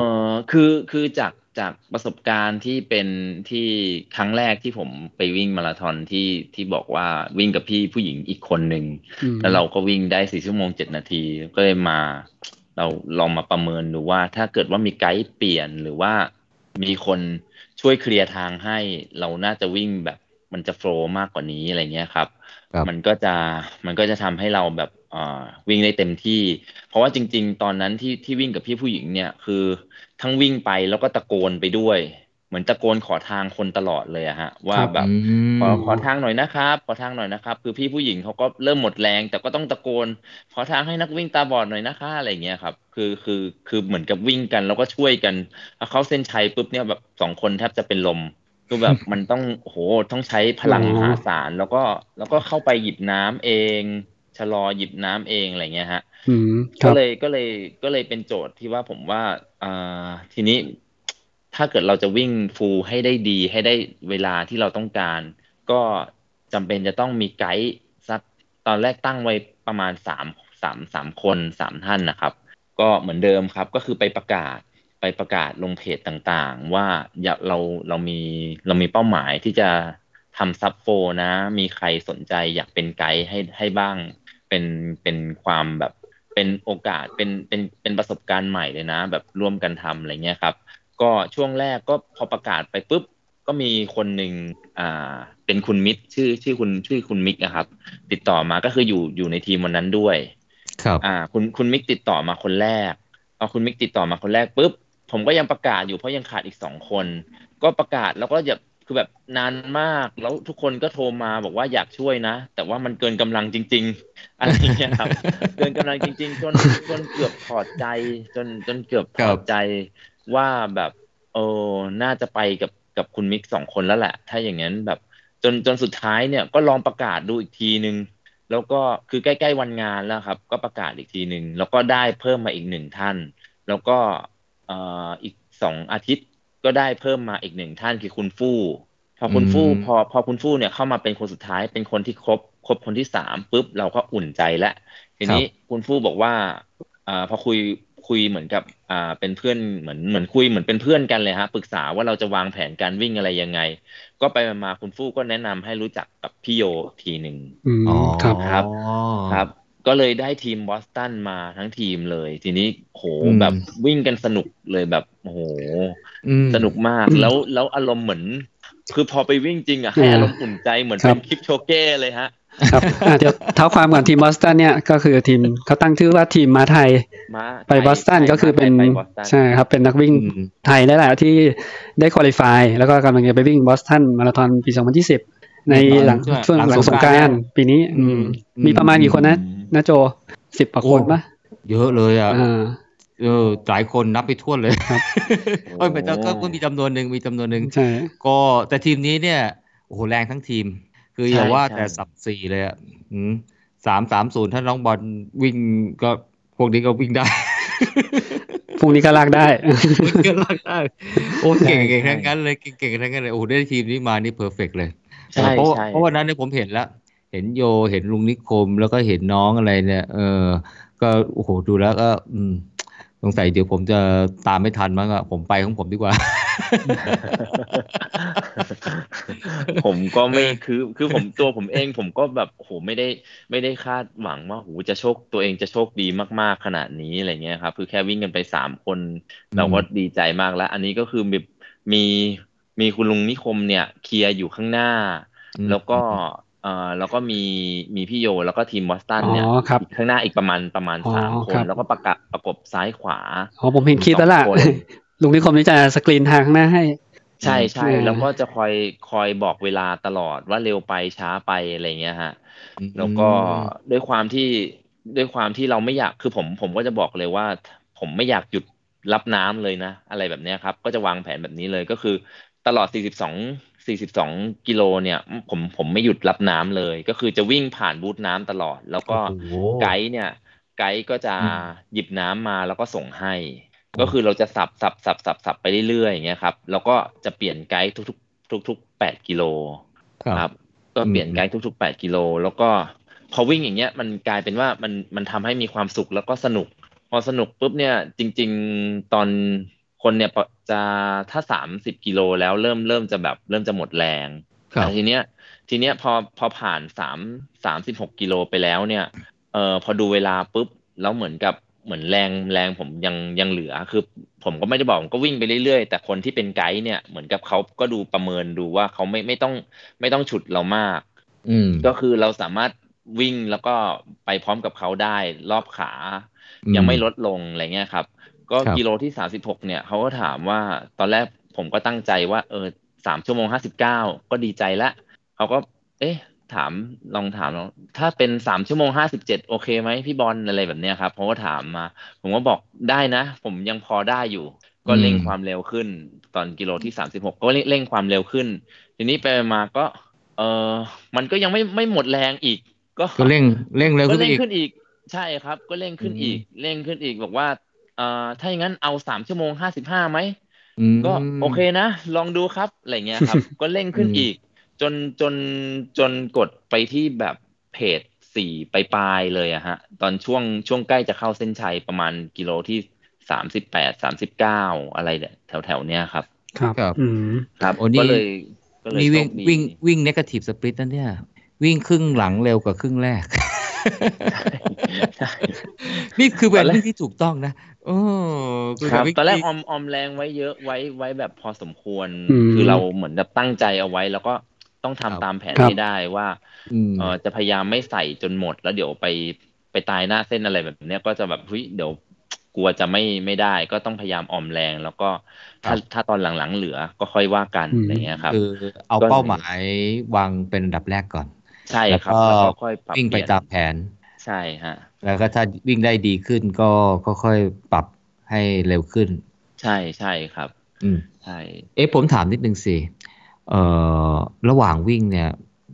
คือคือจากจากประสบการณ์ที่เป็นที่ครั้งแรกที่ผมไปวิ่งมาราธอนที่ที่บอกว่าวิ่งกับพี่ผู้หญิงอีกคนหนึ่งอืมแล้วเราก็วิ่งได้สี่ชั่วโมงเจ็ดนาทีก็เลยมา เราลองมาประเมินดูว่า ถ้าเกิดว่ามีไกด์เปลี่ยนหรือว่ามีคนช่วยเคลียร์ทางให้เราน่าจะวิ่งแบบมันจะโฟล์มากกว่านี้อะไรเงี้ยครับครับมันก็จะมันก็จะทำให้เราแบบอ่า วิ่งได้เต็มที่ เพราะว่าจริง ๆ ตอนนั้นที่ที่วิ่งกับพี่ผู้หญิงเนี่ยคือทั้งวิ่งไปแล้วก็ตะโกนไปด้วย เหมือนตะโกนขอทางคนตลอดเลยอะฮะ ว่าครับแบบอืมขอขอทางหน่อยนะครับ ขอทางหน่อยนะครับ คือพี่ผู้หญิงเขาก็เริ่มหมดแรง แต่ก็ต้องตะโกน ขอทางให้นักวิ่งตาบอดหน่อยนะคะอะไรเงี้ยครับ คือคือคือเหมือนกับวิ่งกันแล้วก็ช่วยกันพอเข้าเส้นชัยปุ๊บเนี่ยแบบสองคนแทบจะเป็นลมคือแบบมันต้องโอ้โหต้องใช้พลังอ๋อมหาศาลแล้วก็แล้วก็เข้าไปหยิบน้ำเอง ชะลอหยิบน้ำเองอะไรเงี้ยฮะอืมคก็รับเลยก็เลยก็เลยเป็นโจทย์ที่ว่าผมว่าอ่าทีนี้ถ้าเกิดเราจะวิ่งฟูลให้ได้ดีให้ได้เวลาที่เราต้องการ ก็จำเป็นจะต้องมีไกด์สักตอนแรกตั้งไว้ประมาณสามสามสามคนสามท่านนะครับ ก็เหมือนเดิมครับ ก็คือไปประกาศไปประกาศลงเพจต่างๆ ว่าอยากเราเรามีเรามีเป้าหมายที่จะทำซับโฟนะ มีใครสนใจอยากเป็นไกด์ให้ให้บ้าง เป็นเป็นความแบบเป็นโอกาสเป็นเป็นเป็นประสบการณ์ใหม่เลยนะ แบบร่วมกันทำอะไรเงี้ยครับ ก็ช่วงแรกก็พอประกาศไปปุ๊บก็มีคนหนึ่งอ่าเป็นคุณมิตรชื่อชื่อคุณชื่อคุณมิกนะครับ ติดต่อมาก็คืออยู่อยู่ในทีมวันนั้นด้วย ครับอ่าคุณคุณมิกติดต่อมาคนแรกพอคุณมิกติดต่อมาคนแรกปุ๊บผมก็ยังประกาศอยู่เพราะยังขาดอีกสองคน ก็ประกาศแล้วก็อย่า คือแบบนานมากแล้วทุกคนก็โทรมาบอกว่าอยากช่วยนะ แต่ว่ามันเกินกำลังจริง ๆ อะไรอย่างเงี้ยครับ เกินกำลังจริง ๆ จนจนเกือบถอดใจ จนจนเกือบถอดใจว่าแบบเออน่าจะไปกับกับคุณมิกสองคนแล้วแหละ ถ้าอย่างนั้นแบบ จนจนสุดท้ายเนี่ยก็ลองประกาศดูอีกทีนึง แล้วก็คือใกล้ๆวันงานแล้วครับ ก็ประกาศอีกทีหนึ่งแล้วก็ได้เพิ่มมาอีกหนึ่งท่าน แล้วก็เอ่ออีกสองอาทิตย์ ก็ได้เพิ่มมาอีกหนึ่งท่านคือคุณฟู่พอคุณฟู่อืมพอพอคุณฟู่เนี่ยเข้ามาเป็นคนสุดท้ายเป็นคนที่ครบคครบคนที่สามปุ๊บเราก็อุ่นใจแล้วทีนี้คุณฟู่บอกว่าอ่าพอคุยคุยเหมือนกับอ่าเป็นเพื่อนเหมือนเหมือนคุยเหมือนเป็นเพื่อนกันเลยฮะปรึกษาว่าเราจะวางแผนการวิ่งอะไรยังไง ก็ไปมาคุณฟู่ก็แนะนำให้รู้จักกับพี่โยทีหนึ่งอืมอ๋อครับครับครับ ก็เลยได้ทีมบอสตันมาทั้งทีมเลย ทีนี้โหอืมแบบวิ่งกันสนุกเลยแบบโอ้โหอืมสนุกมากแล้วแล้วอารมณ์เหมือน คือพอไปวิ่งจริงอะให้อ่าอารมณ์อุ่นใจเหมือนครัเป็บนคิปโชเก้เลยฮะครับอะเดี๋ยวเท้าความก่อนทีมบอสตันเนี่ยก็คือทีมเขาตั้งชื่อว่าทีมมาไทยมาไปบอสตันใช่ก็คือเป็นไปบอสตันใช่ครับเป็นนักวิ่งอืมไทยได้แหละที่ได้คุริฟายแล้วก็กำลังจะไปวิ่งบอสตันมาราธอนปี 2020 ในหลังช่วงช่วงหลังหลังสสงงกกรารานนต์ต์ปีนี้อืมอืมมีประมาณกี่คนนะอืม นะโจสิบกว่าคนปะเยอะเลยอะอ่าเออหลายคนนับไปทั่วนเลยครับเอ้ยไม่ต้องก็ก็มีจำนวนหนึ่งมีจำนวนหนึ่งใช่ก็แต่ทีมนี้เนี่ยโอ้โหแรงทั้งทีม คืออย่าว่าแต่สับสี่เลยอะสามสามศูนย์ถ้าน้องบอลวิ่งก็พวกนี้ก็วิ่งได้พรุ่งนี้ก็ลากได้วิ่งก็ลากได้โอ้เก่งใช่เก่งใช่ทั้งนั้นเลยเก่งเก่งทั้งนั้นเลยโอ้โหได้ทีมนี้มานี่เพอร์เฟกเลยใช่เพราะใช่เพราะวันนั้นเนี่ยผมเห็นแล้ว เห็นโยเห็นลุงนิคมแล้วก็เห็นน้องอะไรเนี่ย เออ ก็โอ้โหดูแล้วก็ อืมสงสัยเดี๋ยวผมจะตามไม่ทันมั้งอะผมไปของผมดีกว่า ผมก็ไม่คือคือผมตัวผมเอง ผมก็แบบโหไม่ได้ไม่ได้คาดหวังว่าโหจะโชคตัวเองจะโชคดีมากๆขนาดนี้อะไรเงี้ยครับคือแค่วิ่งกันไปสามคน เราก็ดีใจมากแล้ว อันนี้ก็คือมีมีมีคุณลุงนิคมเนี่ย เคลียร์อยู่ข้างหน้าอืมแล้วก็ เอ่อแล้วก็มีมีพี่โยแล้วก็ทีมบอสตันอ๋เนี่ยอครับอีกข้างหน้าอีกประมาณประมาณอ๋อสามคครันบแล้วก็ประกะประกบซ้ายขวาอ๋อผมเห็นคลิปแล้วล่ะสองคนลุงนิคมนี่จะสกรีนทางข้างหน้าให้ ใช่ใช่อืมแล้วก็จะคอยคอยบอกเวลาตลอดว่าเร็วไปช้าไปอะไรเงี้ยฮะแล้วก็ด้วยความที่ด้วยความที่เราไม่อยากคือผมผมก็จะบอกเลยว่า ผมไม่อยากหยุดรับน้ำเลยนะ อะไรแบบเนี้ยครับ ก็จะวางแผนแบบนี้เลยก็คือตลอด 42 42 กิโลเนี่ย ผมผมไม่หยุดรับน้ำเลย ก็คือจะวิ่งผ่านบูธน้ำตลอด แล้วก็โอ้โหไกด์เนี่ย ไกด์ก็จะอืมหยิบน้ำมาแล้วก็ส่งให้ ก็คือเราจะสับสับสับสับสับไปเรื่อยๆอย่างเงี้ยครับ แล้วก็จะเปลี่ยนไกด์ทุกๆทุกๆ8กิโลครับก็เปลี่ยนอืมไกด์ทุกๆ8กิโลแล้วก็พอวิ่งอย่างเงี้ยมันกลายเป็นว่ามันมันทำให้มีความสุขแล้วก็สนุก พอสนุกปุ๊บเนี่ยจริง ๆ ตอนคนเนี่ย จะถ้า30กิโลแล้วเริ่มเริ่มจะแบบ เริ่มจะหมดแรงครับแต่ทีเนี้ย ทีเนี้ยพอพอผ่านสามสามสิบหกกิโลไปแล้วเนี่ยเอ่อพอดูเวลาปุ๊บแล้วเหมือนกับเหมือนแรงแรงผมยังยังเหลือคือ ผมก็ไม่ได้บอกผมก็วิ่งไปเรื่อยๆ แต่คนที่เป็นไกด์เนี่ยเหมือนกับเขาก็ดูประเมินดูว่าเขาไม่ไม่ต้องไม่ต้องฉุดเรามาก อืมก็คือเราสามารถวิ่งแล้วก็ไปพร้อมกับเขาได้รอบขาอืมยังไม่ลดลงอะไรเงี้ยครับ ก็ครับกิโลที่สามสิบหกเนี่ยเขาก็ถามว่าตอนแรกผมก็ตั้งใจว่า เออสามชั่วโมงห้าสิบเก้าก็ดีใจละเขาก็ เอ๊ะ ถามลองถามลองถ้าเป็นสามชั่วโมงห้าสิบเจ็ดโอเคไหมพี่บอลอะไรแบบเนี้ยครับเขาก็ถามมา ผมก็บอกได้นะ ผมยังพอได้อยู่ ก็เร่งอืมความเร็วขึ้น ตอนกิโลที่สามสิบหกก็เร่งเร่งความเร็วขึ้น ทีนี้ไปมาก็ เออมันก็ยังไม่ไม่หมดแรงอีก ก็ก็เร่งเร่งเร็วก็ขึ้นไปเร่งอีกขึ้นอีกใช่ครับ ก็เร่งขึ้นอืมอีก เร่งขึ้นอีกบอกว่าเอ่อถ้าอย่างนั้นเอาสามชั่วโมงห้าสิบห้าไหมอืมก็โอเคนะ ลองดูครับอะไรเงี้ยครับ ก็เร่งขึ้นอืมอีก จนจนจนกดไปที่แบบpace สี่ไปปลายๆเลยอะฮะ ตอนช่วงช่วงใกล้จะเข้าเส้นชัยประมาณกิโลที่สามสิบแปดสามสิบเก้าอะไรเนี่ยแถวแถวๆเนี้ยครับ ครับครับอืมครับโอ้นี่ก็เลยก็เลยนี่วิ่งโชคดีวิ่งวิ่ง negative split นั่นเนี่ย วิ่งครึ่งหลังเร็วกว่าครึ่งแรกใช่ นี่คือเป็ตอนนแรกเรื่องที่ถูกต้องนะโอ้คือครับวิ่งตอนแรกออมออมแรงไว้เยอะไว้ไว้แบบพอสมควรอืมคือเราเหมือนแบบตั้งใจเอาไว้ แล้วก็ต้องทำตามแผนครับให้ได้ว่าอืมเออจะพยายามไม่ใส่จนหมด แล้วเดี๋ยวไปไปตายหน้าเส้นอะไรแบบเนี้ยก็จะแบบเฮ้ยเดี๋ยวกลัวจะไม่ไม่ได้ ก็ต้องพยายามออมแรง แล้วก็ถ้าถ้าตอนหลังๆเหลือก็ค่อยว่ากันอืมอะไรเงี้ยครับคือเอาก็เป้าหมายวางเป็นอันดับแรกก่อน ใช่ครับแล้แล้ววก็ก็ค่อยปรับวิ่งไปเปลี่ยนตามแผน ใช่ฮะ แล้วก็ถ้าวิ่งได้ดีขึ้นก็ก็ค่อยปรับให้เร็วขึ้น ใช่ใช่ครับ อืมใช่เอ๊ะผมถามนิดนึงสิเอ่อระหว่างวิ่งเนี่ย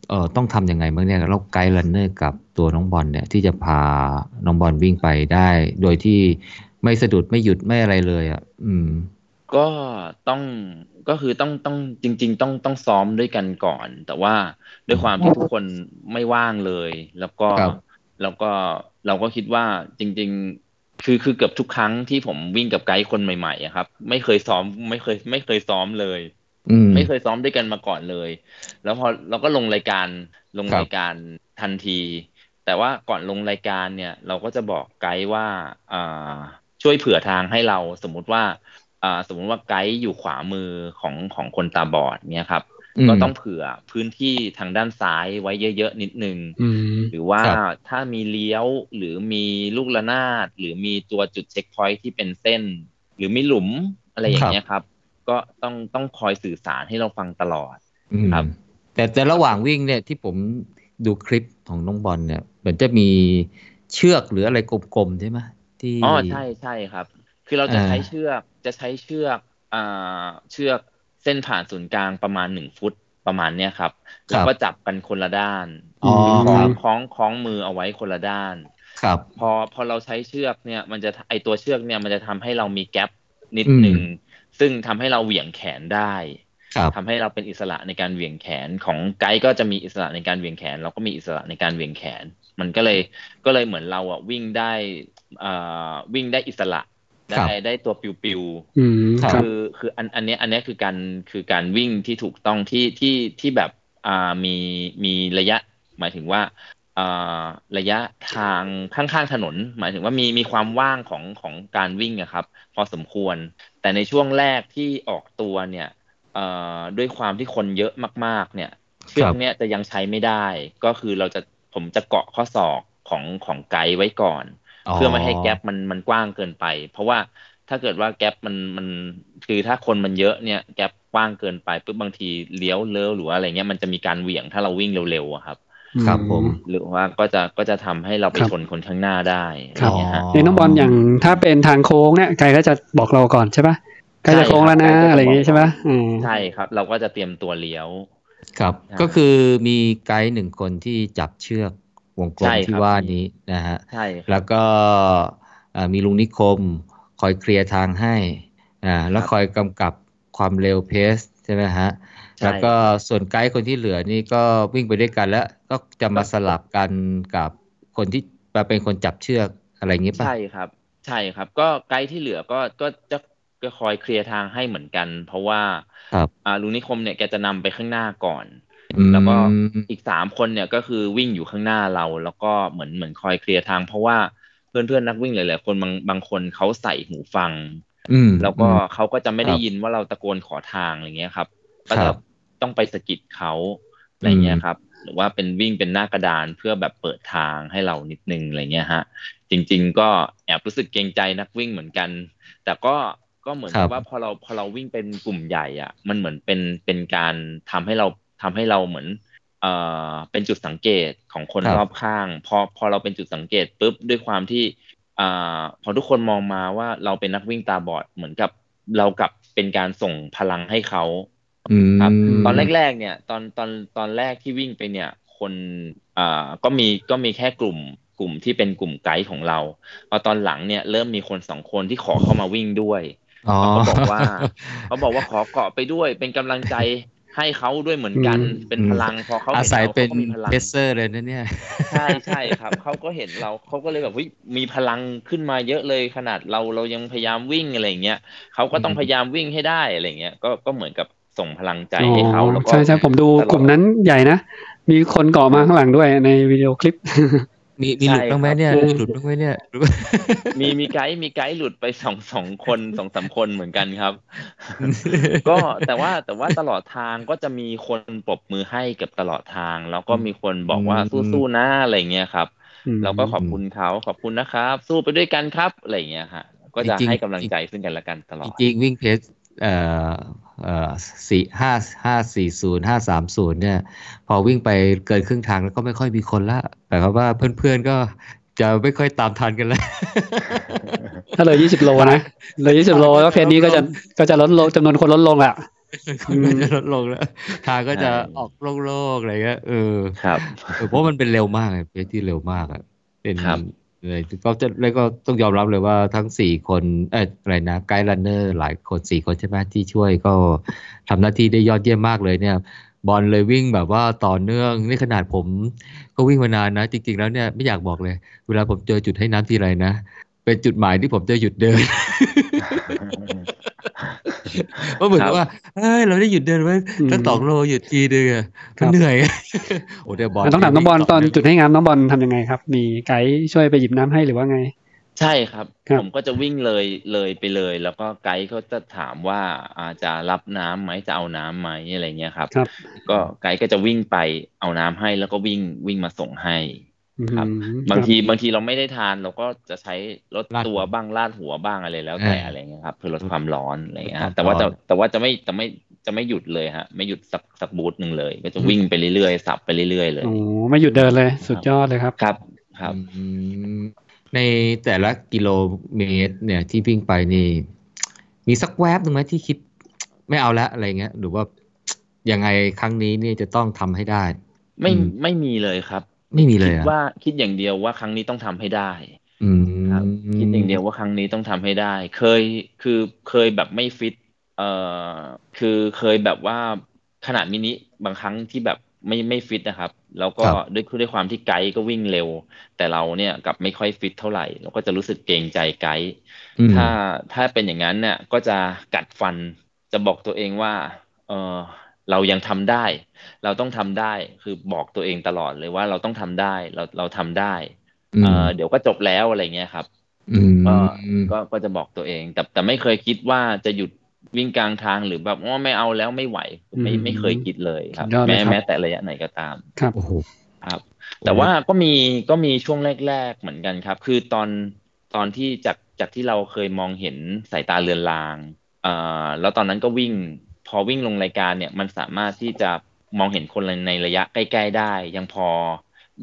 เอ่อต้องทำยังไงบ้างเนี่ยแล้วไกด์รันเนอร์กับตัวน้องบอลเนี่ย ที่จะพาน้องบอลวิ่งไปได้ โดยที่ไม่สะดุดไม่หยุดไม่อะไรเลยอะ อืม ก็ต้องก็คือต้องต้องจริง ๆ ต้องต้องซ้อมด้วยกันก่อน แต่ว่าด้วยความที่ทุกคนไม่ว่างเลย แล้วก็ครับแล้วก็เราก็คิดว่าจริง ๆ คือคือเกือบทุกครั้งที่ผมวิ่งกับไกด์คนใหม่ๆอะครับ ไม่เคยซ้อมไม่เคย ไม่เคยซ้อมเลยอืมไม่เคยซ้อมด้วยกันมาก่อนเลย แล้วพอเราก็ลงรายการลงครับรายการทันที แต่ว่าก่อนลงรายการเนี่ย เราก็จะบอกไกด์ว่าอ่าช่วยเผื่อทางให้เราสมมุติว่า อ่าสมมุติว่าไกด์อยู่ขวามือของของคนตาบอดเนี่ยครับมก็ต้องเผื่อพื้นที่ทางด้านซ้ายไว้เยอะๆนิดนึงอืมหรือว่าครับถ้ามีเลี้ยวหรือมีลูกระนาด หรือมีตัวจุดเช็คพอยท์ที่เป็นเส้น หรือมีหลุมอะไรอย่างเงี้ยครับ ก็ต้องต้องคอยสื่อสารให้เราฟังตลอดอืมครับ แต่แต่ระหว่างวิ่งเนี่ยที่ผมดูคลิปของน้องบอลเนี่ยเหมือนจะมีเชือกหรืออะไรกลมๆใช่ไหมที่อ๋อใช่ใช่ครับ คือเราจะอ่าใช้เชือกจะใช้เชือกอ่าเชือกเส้นผ่านศูนย์กลางประมาณหนึ่งฟุตประมาณเนี้ยครับแล้วก็จับกันคนละด้านอ๋อคล้คอรังบคล้องคล้องมือเอาไว้คนละด้าน ครับ พอพอเราใช้เชือกเนี่ย มันจะไอตัวเชือกเนี่ยมันจะทำให้เรามีแกลบนิดอืมหนึ่งซึ่งทำให้เราเหวี่ยงแขนได้ครับทำให้เราเป็นอิสระในการเหวี่ยงแขนของไกด์ก็จะมีอิสระในการเหวี่ยงแขน เราก็มีอิสระในการเหวี่ยงแขน มันก็เลยก็เลยเหมือนเราอะวิ่งได้อ่าวิ่งได้อิสระครั ได้บได้ตัวปิวอืมครับครับคือคืออันอันเนี้ยอันเนี้ยคือการคือการวิ่งที่ถูกต้องที่ที่ที่แบบอ่ามีมีระยะ หมายถึงว่าอ่าระยะทางข้างๆถนน หมายถึงว่ามีมีความว่างของของการวิ่งอะครับ พอสมควร แต่ในช่วงแรกที่ออกตัวเนี่ยเอ่อด้วยความที่คนเยอะมาก ๆ เนี่ยเชือกเนี้ยจะยังใช้ไม่ได้ ก็คือเราจะผมจะเกาะข้อศอกของของไกด์ไว้ก่อน เพื่อไม่ให้แกลบมันมันกว้างเกินไป เพราะว่าถ้าเกิดว่าแกลบมันมันคือถ้าคนมันเยอะเนี่ยแกลบกว้างเกินไปปุ๊บบางทีเลี้ยวเลี้ยวหรือว่าอะไรเงี้ยมันจะมีการเหวี่ยงถ้าเราวิ่งเร็วๆอะครับ ครับผมหรือว่าก็จะก็จะทำให้เราไปครับชนคนข้างหน้าได้อะไรครับเงี้ยฮะในน้องบอลอย่างถ้าเป็นทางโค้งเนี่ยไกด์ก็จะบอกเราก่อนใช่ปะใกล้จะโค้งแล้วนะใช่ครับอะไรอย่างงี้ใช่ปะอืมใช่ครับ เราก็จะเตรียมตัวเลี้ยว ครับใช่ก็คือมีไกด์หนึ่งคนที่จับเชือก วงกลมใช่ครับที่ว่านี้นะฮะใช่ครับแล้วก็เอ่อมีลุงนิคม คอยเคลียร์ทางให้อ่าแล้วคอยกำกับความเร็วเพสใช่ไหมฮะใช่แล้วก็ส่วนไกด์คนที่เหลือนี่ก็วิ่งไปด้วยกันแล้ว ก็จะมาสลับกันกับคนที่มาเป็นคนจับเชือกอะไรอย่างนี้ป่ะใช่ครับ ใช่ครับ ก็ไกด์ที่เหลือก็ก็จะก็คอยเคลียร์ทางให้เหมือนกัน เพราะว่าครับอ่าลุงนิคมเนี่ยแกจะนำไปข้างหน้าก่อนอืม แล้วก็อีกสามคนเนี่ยก็คือวิ่งอยู่ข้างหน้าเรา แล้วก็เหมือนเหมือนคอยเคลียร์ทาง เพราะว่าเพื่อนเพื่อนๆนักวิ่งหลายๆคนบางบางคนเขาใส่หูฟังอืมแล้วก็เขาก็จะไม่ได้ครับยินว่าเราตะโกนขอทางอะไรเงี้ยครับครัก็บจะต้องไปสะกิดเขาอะไรเงี้ยครับหรือว่าเป็นวิ่งเป็นหน้ากระดานเพื่อแบบเปิดทางให้เรานิดนึงอะไรเงี้ยฮะ จริง ๆ ก็แอบรู้สึกเกรงใจนักวิ่งเหมือนกัน แต่ก็ก็เหมือนครักับบว่าพอเราพอเราวิ่งเป็นกลุ่มใหญ่อะ มันเหมือนเป็นเป็นการทำให้เรา ทำให้เราเหมือนเอ่อเป็นจุดสังเกตของคนครับรอบข้าง พอพอเราเป็นจุดสังเกตปุ๊บด้วยความที่อ่าพอทุกคนมองมาว่าเราเป็นนักวิ่งตาบอดเหมือนกับเรากลับเป็นการส่งพลังให้เขาอืมครับ ตอนแรก ๆ เนี่ย ตอนตอนตอนแรกที่วิ่งไปเนี่ย คนอ่าก็มีก็มีแค่กลุ่มกลุ่มที่เป็นกลุ่มไกด์ของเราพอตอนหลังเนี่ยเริ่มมีคนสองคนที่ขอเข้ามาวิ่งด้วยอ๋อเขาบอกว่าเขาบอกว่าขอเกาะไปด้วยเป็นกำลังใจ ให้เขาด้วยเหมือนกันอืมเป็นพลังพอเขาอาเห็นศัยเราเป็เขานก็มีพลังเพเซอร์เลยนะเนี่ยใช่ใช่ครับเขาก็เห็นเราเขาก็เลยแบบเฮ้ยมีพลังขึ้นมาเยอะเลยขนาดเราเรายังพยายามวิ่งอะไรอย่างเงี้ยเขาก็ต้องอืมพยายามวิ่งให้ได้อะไรเงี้ยก็ก็เหมือนกับส่งพลังใจอ๋อให้เขาแล้วก็ใช่ใช่ผมดูตลอดกลุ่มนั้นใหญ่นะ มีคนเกาะมาข้างหลังด้วยในวิดีโอคลิป มีมีหลุดใช่บ้างไหมเนี่ยครับมีหลุดบ้างไหมเนี่ย มีมีไกด์มีไกด์หลุดไปสองสองคนสองสามคนเหมือนกันครับ ก็แต่ว่าแต่ว่าตลอดทางก็จะมีคนปรบมือให้เกับตลอดทาง แล้วก็มีคนบอกว่าอืมสู้ๆนะอะไรเงี้ยครับอืมเราก็ขอบคุณเขาขอบคุณนะครับ สู้ไปด้วยกันครับอะไรเงี้ยฮะก็จะจริงๆให้กำลังใจซึ่งกันและกันตลอดจริงๆวิ่งเพจเอ่อเอ่อ สี่ห้าห้าสี่ศูนย์ห้าสามศูนย์เนี่ย พอวิ่งไปเกินครึ่งทางแล้วก็ไม่ค่อยมีคนละแต่ครับว่าเพื่อนๆก็จะไม่ค่อยตามทันกันแล้ว ถ้าเลยยี่สิบโลนะ เลยยี่สิบโลแล้วเพจนี้ก็จะก็จะลดลงจำนวนคนลดลงอะคนก็จะลดลงแล้ว ทางก็จะใช่ออกโล่งๆอะไรเงี้ยเออ ครับเออเพราะมันเป็นเร็วมากเลยเพจที่เร็วมากอะเป็นครับ เลยก็จะแล้วก็ต้องยอมรับเลยว่าทั้งสี่คนเอออะไรนะไกด์รันเนอร์หลายคนสี่คนใช่ไหมที่ช่วยก็ทำหน้าที่ได้ยอดเยี่ยมมากเลยเนี่ย บอลเลยวิ่งแบบว่าต่อเนื่องนี่ขนาดผมก็วิ่งมานานนะ จริง ๆ แล้วเนี่ยไม่อยากบอกเลย เวลาผมเจอจุดให้น้ำทีไรนะ เป็นจุดหมายที่ผมจะหยุดเดิน เพราะเหมือนกับว่าเอ้ยเราได้หยุดเดินไว้อืมตั้งสองโลหยุดทีนึงอะครัก็บเหนื่อยโอ้เดี๋ยวบอลต้องถามน้องบอลตอนวิ่งจุดให้งามน้องบอลทำยังไงครับ มีไกด์ช่วยไปหยิบน้ำให้หรือว่าไง ใช่ครับครับ ผมก็จะวิ่งเลยเลยไปเลย แล้วก็ไกด์เขาจะถามว่าอาจะรับน้ำไหมจะเอาน้ำไหมอะไรเงี้ยครับครับ ก็ไกด์ก็จะวิ่งไปเอาน้ำให้แล้วก็วิ่งวิ่งมาส่งให้ ครับอืมบางทีบางทีเราไม่ได้ทานเราก็จะใช้ลดลาดตัวบ้างลาดหัวบ้างอะไรแล้วแต่เออออะไรเงี้ยครับเพื่อลดความร้อนอะไรเงี้ยลดคฮะวามแต่ว่าร้แต่อนแต่ว่าจะไม่จะไม่จะไม่หยุดเลยฮะ ไม่หยุดสักสักบูธหนึ่งเลย ก็จะวิ่งไปเรื่อยๆสับไปเรื่อยๆเลยโอ้ไม่หยุดเดินเลยสุดยอดเลยครับครับครับอืมในแต่ละกิโลเมตร เนี่ยที่วิ่งไปนี่ มีสักแวบหนึ่งไหมที่คิดไม่เอาละอะไรเงี้ยหรือว่ายังไงครั้งนี้นี่จะต้องทำให้ได้ ไม่อืมไม่มีเลยครับ ไม่มีเลยคิดอะว่าคิดอย่างเดียวว่าครั้งนี้ต้องทำให้ได้อืมครับคิดอย่างเดียวว่าครั้งนี้ต้องทำให้ได้ เคยคือเคยแบบไม่ฟิต เอ่อคือเคยแบบว่าขนาดมินิบางครั้งที่แบบไม่ไม่ฟิตนะครับ แล้วก็ครับด้วยด้วยความที่ไกด์ก็วิ่งเร็ว แต่เราเนี่ยกลับไม่ค่อยฟิตเท่าไหร่เราก็จะรู้สึกเกรงใจไกด์อืมถ้าถ้าเป็นอย่างนั้นเนี่ยก็จะกัดฟันจะบอกตัวเองว่า เออ เรายังทำได้ เราต้องทำได้คือบอกตัวเองตลอดเลยว่าเราต้องทำได้เราเราทำได้อืมเออเดี๋ยวก็จบแล้วอะไรเงี้ยครับอืมก็ก็ก็จะบอกตัวเอง แต่แต่ไม่เคยคิดว่าจะหยุดวิ่งกลางทางหรือแบบว่าไม่เอาแล้วไม่ไหวไม่อืมไม่เคยคิดเลยครับสุดยอดเลยแม้ครับแม้แต่ระยะไหนก็ตาม ครับโอ้โหครับ แต่ว่าก็มีก็มีช่วงแรก ๆเหมือนกันครับ คือตอนตอนที่จากจากที่เราเคยมองเห็นสายตาเลือนลางเอ่อแล้วตอนนั้นก็วิ่ง พอวิ่งลงรายการเนี่ยมันสามารถที่จะมองเห็นคนในระยะใกล้ ๆ ได้ ยังพอ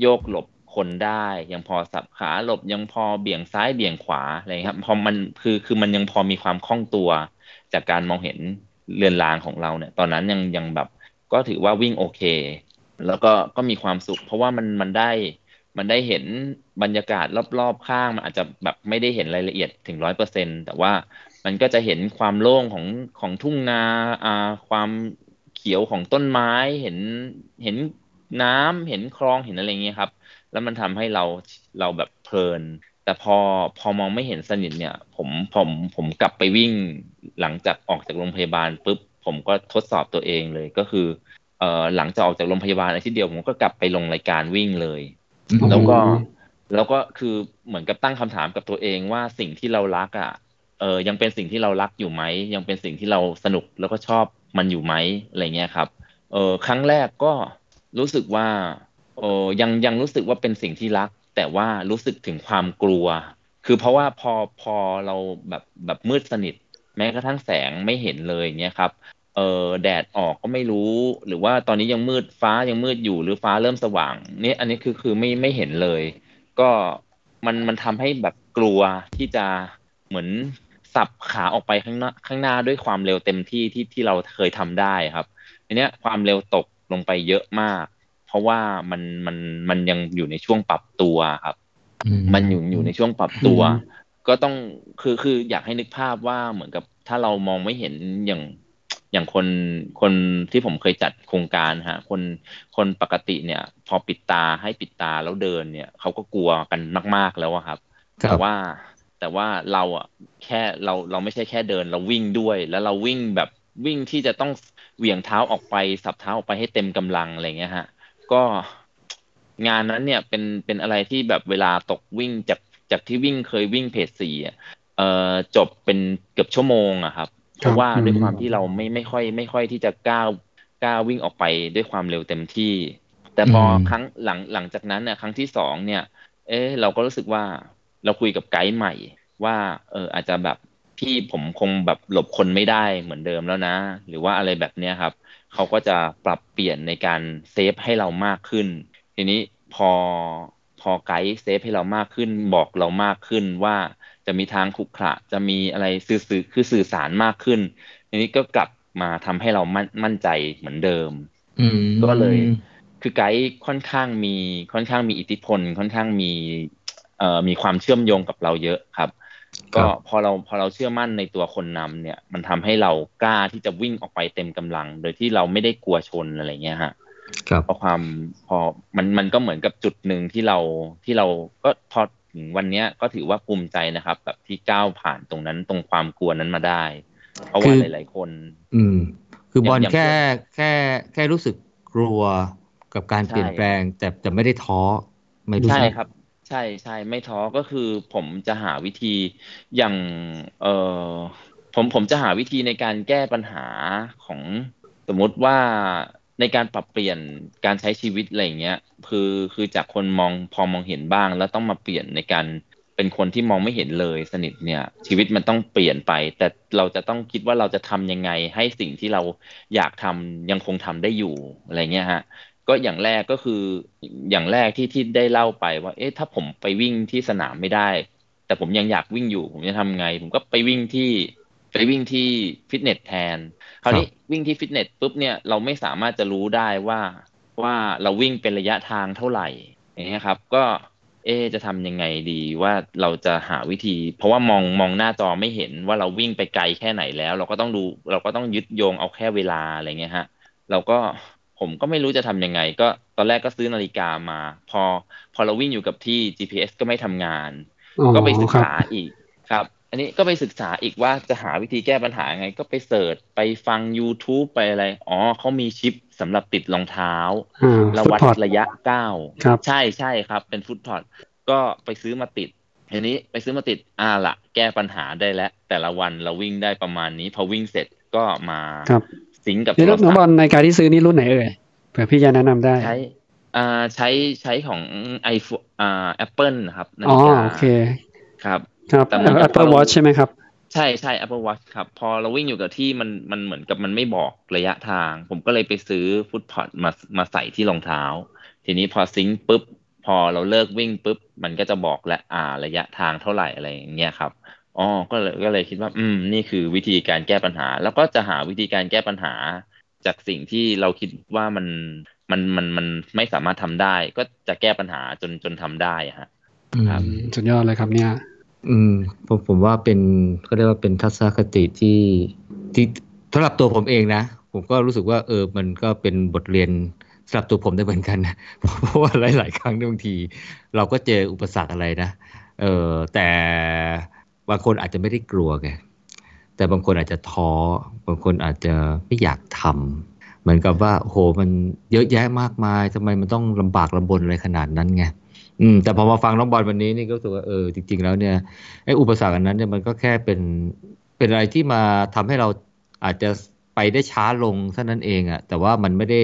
โยกหลบคนได้ ยังพอสับขาหลบยังพอเบี่ยงซ้ายเบี่ยงขวาอะไรครับพอมันคือคือมันยังพอมีความคล่องตัว จากการมองเห็นเรือนรางของเราเนี่ย ตอนนั้นยังยังแบบก็ถือว่าวิ่งโอเค แล้วก็ก็มีความสุข เพราะว่ามันมันได้มันได้เห็นบรรยากาศรอบๆข้างมันอาจจะแบบไม่ได้เห็นรายละเอียดถึงร้อยเปอร์เซ็นแต่ว่า มันก็จะเห็นความโล่งของของทุ่งนาอ่าความเขียวของต้นไม้เห็นเห็นน้ำเห็นคลองเห็นอะไรเงี้ยครับ แล้วมันทำให้เราเราแบบเพลิน แต่พอพอมองไม่เห็นสนิทเนี่ย ผมผมผมกลับไปวิ่งหลังจากออกจากโรงพยาบาลปุ๊บผมก็ทดสอบตัวเองเลยก็คือเอ่อหลังจากออกจากโรงพยาบาลอาทิตย์เดียวผมก็กลับไปลงรายการวิ่งเลย แล้วก็อืมแล้วก็คือเหมือนกับตั้งคำถามกับตัวเองว่าสิ่งที่เรารักอะเออยังเป็นสิ่งที่เรารักอยู่ไหม ยังเป็นสิ่งที่เราสนุกแล้วก็ชอบมันอยู่ไหมอะไรเงี้ยครับเออครั้งแรกก็รู้สึกว่าเออยังยังรู้สึกว่าเป็นสิ่งที่รัก แต่ว่ารู้สึกถึงความกลัว คือเพราะว่าพอพอเราแบบแบบมืดสนิท แม้กระทั่งแสงไม่เห็นเลยเงี้ยครับเออแดดออกก็ไม่รู้ หรือว่าตอนนี้ยังมืดฟ้ายังมืดอยู่หรือฟ้าเริ่มสว่างนี่อันนี้คือคือไม่ไม่เห็นเลย ก็มันมันทำให้แบบกลัวที่จะเหมือน สับขาออกไปข้างหน้าข้างหน้าด้วยความเร็วเต็มที่ที่ที่เราเคยทำได้ครับทีเนี้ยความเร็วตกลงไปเยอะมาก เพราะว่ามันมันมันยังอยู่ในช่วงปรับตัวครับ มันอยู่อยู่ในช่วงปรับตัวอืมก็ต้องคือคืออยากให้นึกภาพว่าเหมือนกับถ้าเรามองไม่เห็นอย่างอย่างคนคนที่ผมเคยจัดโครงการฮะคนคนปกติเนี่ย พอปิดตาให้ปิดตาแล้วเดินเนี่ยเขาก็กลัวกันมาก ๆแล้วอะครับครับแต่ว่า แต่ว่าเราอะแค่เราเราไม่ใช่แค่เดิน เราวิ่งด้วย แล้วเราวิ่งแบบวิ่งที่จะต้องเหวี่ยงเท้าออกไป สับเท้าออกไปให้เต็มกำลังอะไรเงี้ยฮะ ก็งานนั้นเนี่ยเป็นเป็นอะไรที่แบบเวลาตกวิ่งจากจากที่วิ่งเคยวิ่งเพจสี่อะเอ่อจบเป็นเกือบชั่วโมงอะครับ เพราะว่าอืมด้วยความที่เราไม่ไม่ค่อย ไม่ค่อยที่จะก้าวก้าววิ่งออกไปด้วยความเร็วเต็มที่ แต่พออมครั้งหลังหลังจากนั้นเนี่ยครั้งที่สองเนี่ย เอ๊ะเราก็รู้สึกว่า เราคุยกับไกด์ใหม่ ว่าเอออาจจะแบบพี่ผมคงแบบหลบคนไม่ได้เหมือนเดิมแล้วนะ หรือว่าอะไรแบบเนี้ยครับเขาก็จะปรับเปลี่ยนในการเซฟให้เรามากขึ้น ทีนี้พอพอไกด์เซฟให้เรามากขึ้น บอกเรามากขึ้นว่าจะมีทางขรุขระจะมีอะไรสื่อสื่อคือสื่อสารมากขึ้นทีนี้ก็กลับมาทำให้เรามั่นมั่นใจเหมือนเดิมอืมก็เลย คือไกด์ค่อนข้างมีค่อนข้างมีอิทธิพล ค่อนข้างมีเอ่อ มีความเชื่อมโยงกับเราเยอะครับครัก็บพอเราพอเราเชื่อมั่นในตัวคนนำเนี่ย มันทำให้เรากล้าที่จะวิ่งออกไปเต็มกำลัง โดยที่เราไม่ได้กลัวชนอะไรเงี้ยฮะครับเพราะความพอมันมันก็เหมือนกับจุดหนึ่งที่เราที่เราก็พอถึงวันเนี้ยก็ถือว่าภูมิใจนะครับ แบบที่ก้าวผ่านตรงนั้นตรงความกลัวนั้นมาได้ เพราะว่าคือหลาย ๆ คน อืม คือบอลอย่างแค่แค่แค่รู้สึกกลัวกับการใช่เปลี่ยนแปลง แต่แต่ไม่ได้ท้อไม่รู้ใช่สึกครับใช่ใช่ไม่ท้อก็คือผมจะหาวิธีอย่างเออผมผมจะหาวิธีในการแก้ปัญหาของสมมติว่าในการปรับเปลี่ยนการใช้ชีวิตอะไรเงี้ยคือคือจากคนมองพอมองเห็นบ้าง แล้วต้องมาเปลี่ยนในการเป็นคนที่มองไม่เห็นเลยสนิทเนี่ย ชีวิตมันต้องเปลี่ยนไป แต่เราจะต้องคิดว่าเราจะทำยังไงให้สิ่งที่เราอยากทำยังคงทำได้อยู่อะไรเงี้ยฮะ ก็อย่างแรกก็คืออย่างแรกที่ที่ได้เล่าไปว่า เอ๊ะถ้าผมไปวิ่งที่สนามไม่ได้ แต่ผมยังอยากวิ่งอยู่ ผมจะทำไง ผมก็ไปวิ่งที่ไปวิ่งที่ฟิตเนสแทนคราวนี้วิ่งที่ฟิตเนสปุ๊บเนี่ยเราไม่สามารถจะรู้ได้ว่าว่าเราวิ่งเป็นระยะทางเท่าไหร่อย่างเงี้ยครับ ก็เอ๊ะจะทำยังไงดีว่าเราจะหาวิธี เพราะว่ามองมองหน้าจอไม่เห็นว่าเราวิ่งไปไกลแค่ไหนแล้ว เราก็ต้องดูเราก็ต้องยึดโยงเอาแค่เวลาอะไรเงี้ยฮะ เราก็ ผมก็ไม่รู้จะทำยังไง ก็ตอนแรกก็ซื้อนาฬิกามา พอพอเราวิ่งอยู่กับที่ GPS ก็ไม่ทำงานอ๋อก็ไปศึกครับษาอีกครับ อันนี้ก็ไปศึกษาอีกว่าจะหาวิธีแก้ปัญหาไง ก็ไปเสิร์ชไปฟัง YouTube ไปอะไร อ๋อเขามีชิปสำหรับติดรองเท้าอ่าแล้วฟุตวัด pod ระยะก้าวครับใช่ใช่ครับ เป็น foot pod ก็ไปซื้อมาติดทีนี้ไปซื้อมาติดอ่าละแก้ปัญหาได้แล้ว แต่ละวันเราวิ่งได้ประมาณนี้ พอวิ่งเสร็จก็มา ครับสิงก์กับนี่โทรน้องบอลท์ในการที่ซื้อนี่รุ่นไหนเอ่ยเผื่อพี่จะแนะนำได้ใช้อ่าใช้ใช้ของไอโฟอ่าแอปเปิลนะครับอ๋อฬิกาโอเคครับครับแต่เหมือนกับ Apple เรา Watch ใช่ไหมครับ ใช่ใช่ Apple Watch ครับ พอเราวิ่งอยู่กับที่มันมันเหมือนกับมันไม่บอกระยะทาง ผมก็เลยไปซื้อฟุตพอดมามาใส่ที่รองเท้า ทีนี้พอซิงค์ปุ๊บ พอเราเลิกวิ่งปุ๊บ มันก็จะบอกและอ่าระยะทางเท่าไหร่อะไรอย่างเงี้ยครับ อ๋อก็เลยก็เลยคิดว่า อืม นี่คือวิธีการแก้ปัญหา แล้วก็จะหาวิธีการแก้ปัญหา จากสิ่งที่เราคิดว่ามันมันมันมันไม่สามารถทำได้ ก็จะแก้ปัญหาจนจนทำได้อะฮะอืมครับอืมสุดยอดเลยครับเนี่ย อืม ผมผมว่าเป็นก็เรียกว่าเป็นทัศนคติที่ที่สำหรับตัวผมเองนะผมก็รู้สึกว่าเออมันก็เป็นบทเรียนสำหรับตัวผมได้เหมือนกันนะเพราะว่าหลาย ๆ ครั้งบางที เราก็เจออุปสรรคอะไรนะเออแต่ บางคนอาจจะไม่ได้กลัวไงแต่บางคนอาจจะท้อบางคนอาจจะไม่อยากทำเหมือนกับว่าโอ้โหมันเยอะแยะมากมายทำไมมันต้องลำบากลำบนอะไรขนาดนั้นไงอืมแต่พอมาฟังน้องบอลวันนี้นี่ก็รู้สึกว่าเออจริง ๆ แล้วเนี่ยไอ้อุปสรรคอันนั้นเนี่ยมันก็แค่เป็นเป็นอะไรที่มาทำให้เราอาจจะไปได้ช้าลงเท่านั้นเองอะแต่ว่ามันไม่ได้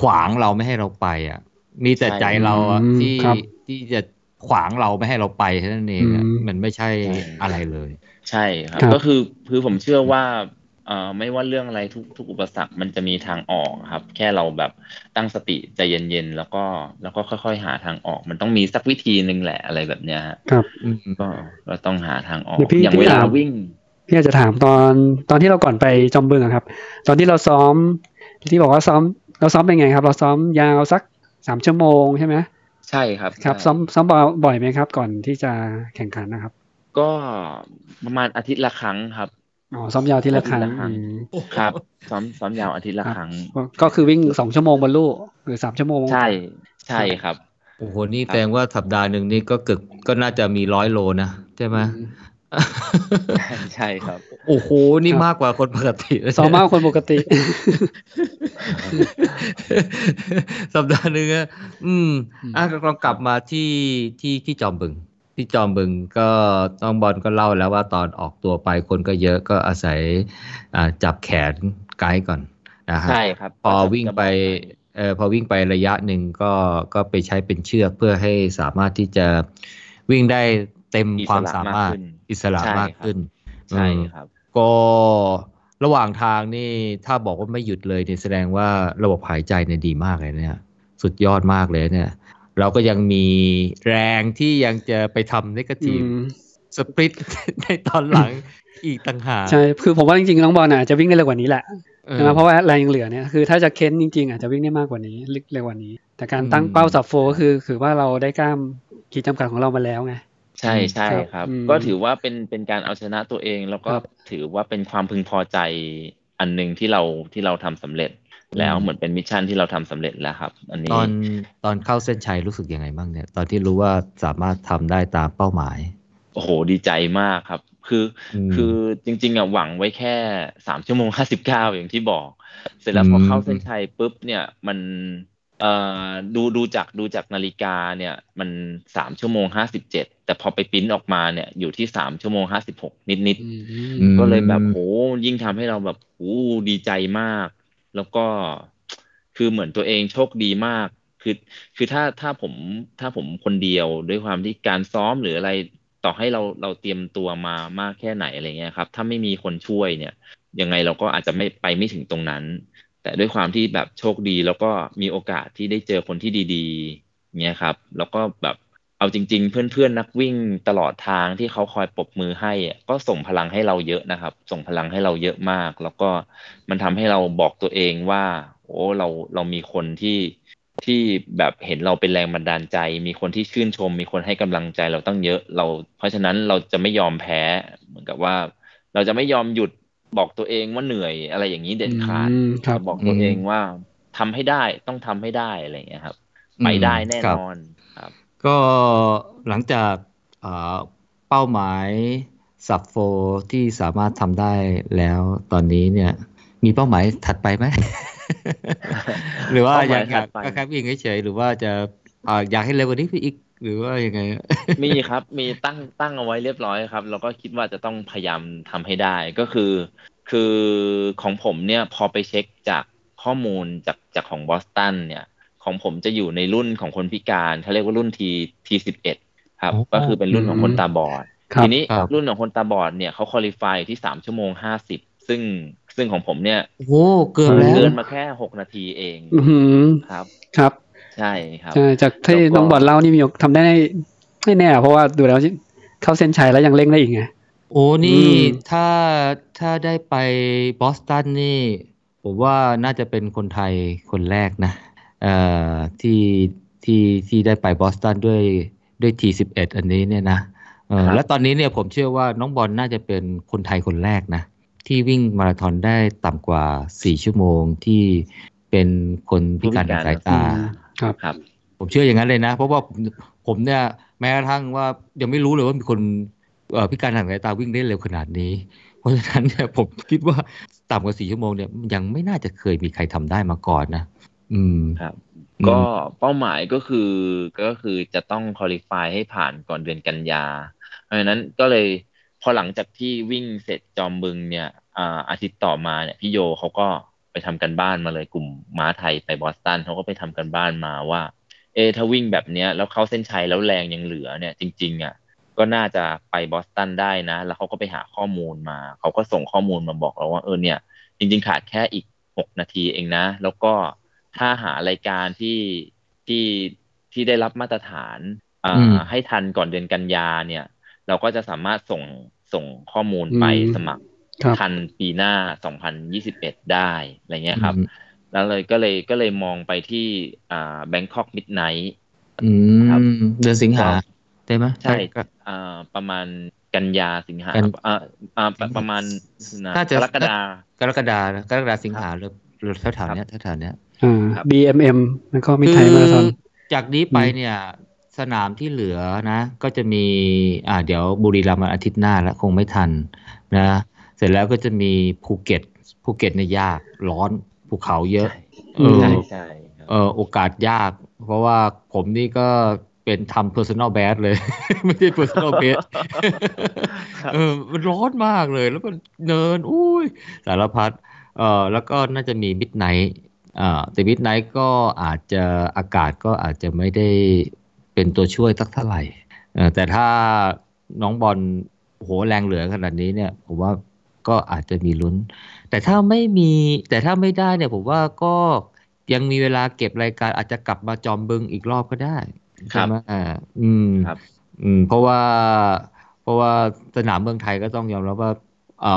ขวางเราไม่ให้เราไปอะมีแต่ใช่ใจเราอะอืมที่ครับที่จะ ขวางเราไม่ให้เราไปเท่านั้นเองอะอืมมันไม่ใช่ใช่อะไรเลย ใช่ครับครับ ก็คือคือผมเชื่อว่าเอ่อไม่ว่าเรื่องอะไรทุกทุกอุปสรรคมันจะมีทางออกครับ แค่เราแบบตั้งสติใจเย็นๆแล้วก็แล้วก็ค่อย ๆ หาทางออก มันต้องมีสักวิธีหนึ่งแหละอะไรแบบเนี้ยฮะครับอืมก็ก็ต้องหาทางออกเดี๋ยวพี่อย่างพี่เวลาถามวิ่งพี่อยากจะถามตอนตอนที่เราก่อนไปจอมบึงอะครับ ตอนที่เราซ้อมที่บอกว่าซ้อม เราซ้อมเป็นไงครับ เราซ้อมยาวสักสามชั่วโมงใช่ไหม ใช่ครับ ครับใช่ซ้อมซ้อมบ่อยไหมครับ ก่อนที่จะแข่งขันนะครับ ก็ประมาณอาทิตย์ละครั้งครับอ๋อซ้อมยาวทีละครั้งอาทิตย์ละครั้งอืมครับซ้อมซ้อมยาวอาทิตย์ละครั้งก็ก็คือวิ่งสองชั่วโมงบนลู่หรือสามชั่วโมง ใช่ ใช่ครับโอ้โหนี่แสดงว่าสัปดาห์หนึ่งนี่ก็เกือบก็น่าจะมีร้อยโลนะใช่ไหม ใช่ครับ โอ้โห นี่มากกว่าคนปกติเลยซ้อมมากกว่าคนปกติ สัปดาห์หนึ่งอะอืมอืมอะลองกลับมาที่ที่ที่จอมบึง ที่จอมบึงก็ต้องบอลก็เล่าแล้วว่าตอนออกตัวไปคนก็เยอะก็อาศัยอ่าจับแขนไกด์ก่อนนะฮะใช่ครับ พอวิ่งไปเอ่อพอวิ่งไประยะหนึ่งก็ก็ไปใช้เป็นเชือกเพื่อให้สามารถที่จะวิ่งได้ เต็มอิสระความสามารถมากขึ้นอิสระใช่มากขึ้นใช่อืมครับ ก็ระหว่างทางนี่ถ้าบอกว่าไม่หยุดเลยเนี่ยแสดงว่าระบบหายใจเนี่ยดีมากเลยเนี่ย สุดยอดมากเลยเนี่ย เราก็ยังมีแรงที่ยังจะไปทำนกาทีฟอืมสปริตในตอนหลังอีกต่างหากใช่ คือผมว่าจริงๆน้องบอลอาจจะวิ่งได้เร็วกว่านี้แหละออใช่ไหมเพราะว่าแรงยังเหลือเนี่ยคือถ้าจะเค้นจริงๆอาจจะวิ่งได้มากกว่านี้ลึกเร็วกว่านี้ แต่การตั้งอืมเป้าสับโฟก็คือคือว่าเราได้กล้ามขีดจำกัดของเรามาแล้วไง ใช่ใช่ครับครับอืมก็ถือว่าเป็นเป็นการเอาชนะตัวเอง แล้วก็ครับถือว่าเป็นความพึงพอใจอันหนึ่งที่เราที่เราทำสำเร็จ แล้วอืมเหมือนเป็นมิชชั่นที่เราทำสำเร็จแล้วครับ อันนี้ตอนตอนเข้าเส้นชัยรู้สึกยังไงบ้างเนี่ย ตอนที่รู้ว่าสามารถทำได้ตามเป้าหมายโอ้โหดีใจมากครับ คืออมคือจริง ๆอะหวังไว้แค่สามชั่วโมงห้าสิบเก้าอย่างที่บอก เสร็จแล้วพออืมเข้าเส้นชัยปุ๊บเนี่ยมัน เอ่อดูดูจากดูจากนาฬิกาเนี่ยมันสามชั่วโมงห้าสิบเจ็ดแต่พอไปปริ้นออกมาเนี่ยอยู่ที่สามชั่วโมงห้าสิบหกนิดๆอืมก็เลยแบบโหยิ่งทำให้เราแบบโหดีใจมาก แล้วก็คือเหมือนตัวเองโชคดีมาก คือคือถ้าถ้าผมถ้าผมคนเดียวด้วยความที่การซ้อมหรืออะไรต่อให้เราเราเตรียมตัวมามากแค่ไหนอะไรเงี้ยครับ ถ้าไม่มีคนช่วยเนี่ย ยังไงเราก็อาจจะไม่ไปไม่ถึงตรงนั้น แต่ด้วยความที่แบบโชคดีแล้วก็มีโอกาสที่ได้เจอคนที่ดีๆเงี้ยครับ แล้วก็แบบเอาจริง ๆ เพื่อนๆนักวิ่งตลอดทางที่เขาคอยปรบมือให้ก็ส่งพลังให้เราเยอะนะครับ ส่งพลังให้เราเยอะมาก แล้วก็มันทำให้เราบอกตัวเองว่า โอ้เราเรามีคนที่ที่แบบเห็นเราเป็นแรงบันดาลใจ มีคนที่ชื่นชม มีคนให้กำลังใจเราตั้งเยอะเรา เพราะฉะนั้นเราจะไม่ยอมแพ้เหมือนกับว่า เราจะไม่ยอมหยุด บอกตัวเองว่าเหนื่อยอะไรอย่างนี้เด็ดขาดอืมครับบอกตัวเองว่าทำให้ได้ต้องทำให้ได้อะไรอย่างเงี้ยครับไปได้แน่นอนครับ ก็หลังจากเอ่อเป้าหมายสับโฟที่สามารถทำได้แล้วตอนนี้เนี่ย มีเป้าหมายถัดไปไหม หรือว่าเป้าหายอยามกถัดไปก็แค่วิ่งเฉยๆหรือว่าจะอ่าอยากให้เร็วกว่านี้อีก หรือว่ายังไง มีครับ มีตั้งตั้งเอาไว้เรียบร้อยครับ แล้วก็คิดว่าจะต้องพยายามทำให้ได้ก็คือ คือของผมเนี่ยพอไปเช็คจากข้อมูลจากจากของบอสตันเนี่ย ของผมจะอยู่ในรุ่นของคนพิการเขาเรียกว่ารุ่นทีทีสิบเอ็ดครับโอ้ก็คือเป็นรุ่นของคนตาบอดครับทีนี้ครับรุ่นของคนตาบอดเนี่ยเขาคุริฟายที่สามชั่วโมงห้าสิบซึ่งซึ่งของผมเนี่ยโอ้โหเกินแล้วเกินมาแค่หกนาทีเองอือหือครับครับ ใช่ครับใช่จากที่แล้วก็น้องบอลเล่านี่มีโอกทำได้ไม่แน่ เพราะว่าดูแล้วเข้าเส้นชัยแล้วยังเร่งได้อีกไงโอ้นี่อืมถ้าถ้าได้ไปบอสตันนี่ ผมว่าน่าจะเป็นคนไทยคนแรกนะเอ่อที่ที่ที่ได้ไปบอสตันด้วยด้วยทีสิบเอ็ดอันนี้เนี่ยนะเออครับและตอนนี้เนี่ยผมเชื่อว่าน้องบอลน่าจะเป็นคนไทยคนแรกนะ ที่วิ่งมาราธอนได้ต่ำกว่าสี่ชั่วโมงที่เป็นคนพิการทางสายตาอืม ครับครับ ผมเชื่ออย่างนั้นเลยนะ เพราะว่าผมผมเนี่ยแม้กระทั่งว่ายังไม่รู้เลยว่ามีคนเอ่อพิการทางสายตาวิ่งได้เร็วขนาดนี้ เพราะฉะนั้นเนี่ยผมคิดว่าต่ำกว่าสี่ชั่วโมงเนี่ยยังไม่น่าจะเคยมีใครทำได้มาก่อนนะ อืมครับอืมก็เป้าหมายก็คือก็คือจะต้องคุริฟายให้ผ่านก่อนเดือนกันยา เพราะฉะนั้นก็เลยพอหลังจากที่วิ่งเสร็จจอมบึงเนี่ยอ่าอาทิตย์ต่อมาเนี่ยพี่โยเขาก็ ไปทำกันบ้านมาเลยกลุ่มม้าไทยไปบอสตันเขาก็ไปทำกันบ้านมาว่า เอะถ้าวิ่งแบบเนี้ยแล้วเข้าเส้นชัยแล้วแรงยังเหลือเนี่ย จริงๆอะก็น่าจะไปบอสตันได้นะ แล้วเขาก็ไปหาข้อมูลมา เขาก็ส่งข้อมูลมาบอกเราว่าเออเนี่ย จริง ๆ ขาดแค่อีกหกนาทีเองนะ แล้วก็ถ้าหารายการที่ที่ที่ได้รับมาตรฐานอ่าอืมให้ทันก่อนเดือนกันยาเนี่ย เราก็จะสามารถส่งส่งข้อมูลไปอืมสมัครครับ ทันปีหน้า 2021 ได้อะไรเงี้ยครับอืมแล้วเลยก็เลยก็เลยมองไปที่อ่าแบงคอกมิดไนท์อืครับมเดือนสิงหาได้ไหมใช่ก็อ่าประมาณกันยาสิงหากันอ่าอ่าประประมาณนะน่าจะกรกฎากรกฎากรกฎาสิงหาเลยแถวๆเนี้ยแถวๆเนี้ยอ่าครับ BMM แล้วก็มิดไทยมาราธอนจากนี้ไปอืมเนี่ยสนามที่เหลือนะ ก็จะมี อ่า เดี๋ยวบุรีรัมย์วันอาทิตย์หน้าแล้วคงไม่ทันนะเส ร็จแล้วก็จะมีภูเก็ตภูเก็ตเนี่ยยากร้อนภูเขาเยอะเออใช่ใช่ครับเออโอกาสยาก เพราะว่าผมนี่ก็เป็นทำ personal best เลย ไม่ใช่ personal best ครับเออมันร้อนมากเลย แล้วก็เนินอุ้ยสารพัดเออแล้วก็น่าจะมี midnight อ่าแต่ midnight ก็อาจจะอากาศก็อาจจะไม่ได้เป็นตัวช่วยสักเท่าไหร่เออแต่ถ้าน้องบอลโหแรงเหลือขนาดนี้เนี่ย ผมว่า ก็อาจจะมีลุ้น แต่ถ้าไม่มีแต่ถ้าไม่ได้เนี่ยผมว่าก็ยังมีเวลาเก็บรายการอาจจะกลับมาจอมบึงอีกรอบก็ได้ครัใช่บไหมอ่าอืมครับ อืม เพราะว่า เพราะว่าสนามเมืองไทยก็ต้องยอมรับว่าเอ่อ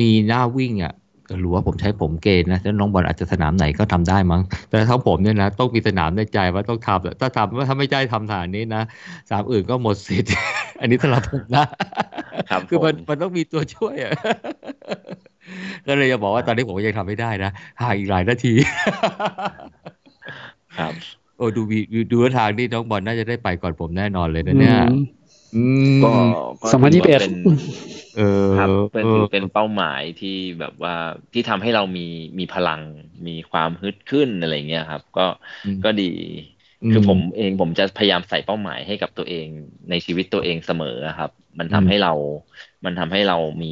มีหน้าวิ่งอะ หรือว่าผมใช้ผมเกณฑ์นะแล้วน้องบอลอาจจะสนามไหนก็ทำได้มั้ง แต่ถ้าผมเนี่ยนะต้องมีสนามในใจว่าต้องทำถ้าทำว่าถ้าไม่ได้ทำสถานนี้นะสนามอื่นก็หมดสิทธิ์ อันนี้สำหรับผมนะครับคือมันผมมันต้องมีตัวช่วยอะก็เลยจะบอกว่าตอนนี้ผมก็ยังทำไม่ได้นะห่างอีกหลายนาที ครับ โอ้ดูวีดูท่าทางนี่น้องบอลน่าจะได้ไปก่อนผมแน่นอนเลยนะเนี่ยอืมอืม ก็ก็สองพันยี่สิบเอ็ดถืว่าเป็นเออครับเป็นเออถือเป็นเป้าหมายที่แบบว่าที่ทำให้เรามีมีพลังมีความฮึดขึ้นอะไรเงี้ยครับ ก็อืมก็ดี คือผมเองผมจะพยายามใส่เป้าหมายให้กับตัวเองในชีวิตตัวเองเสมอครับ มันทำอืมให้เรา มันทำให้เรามี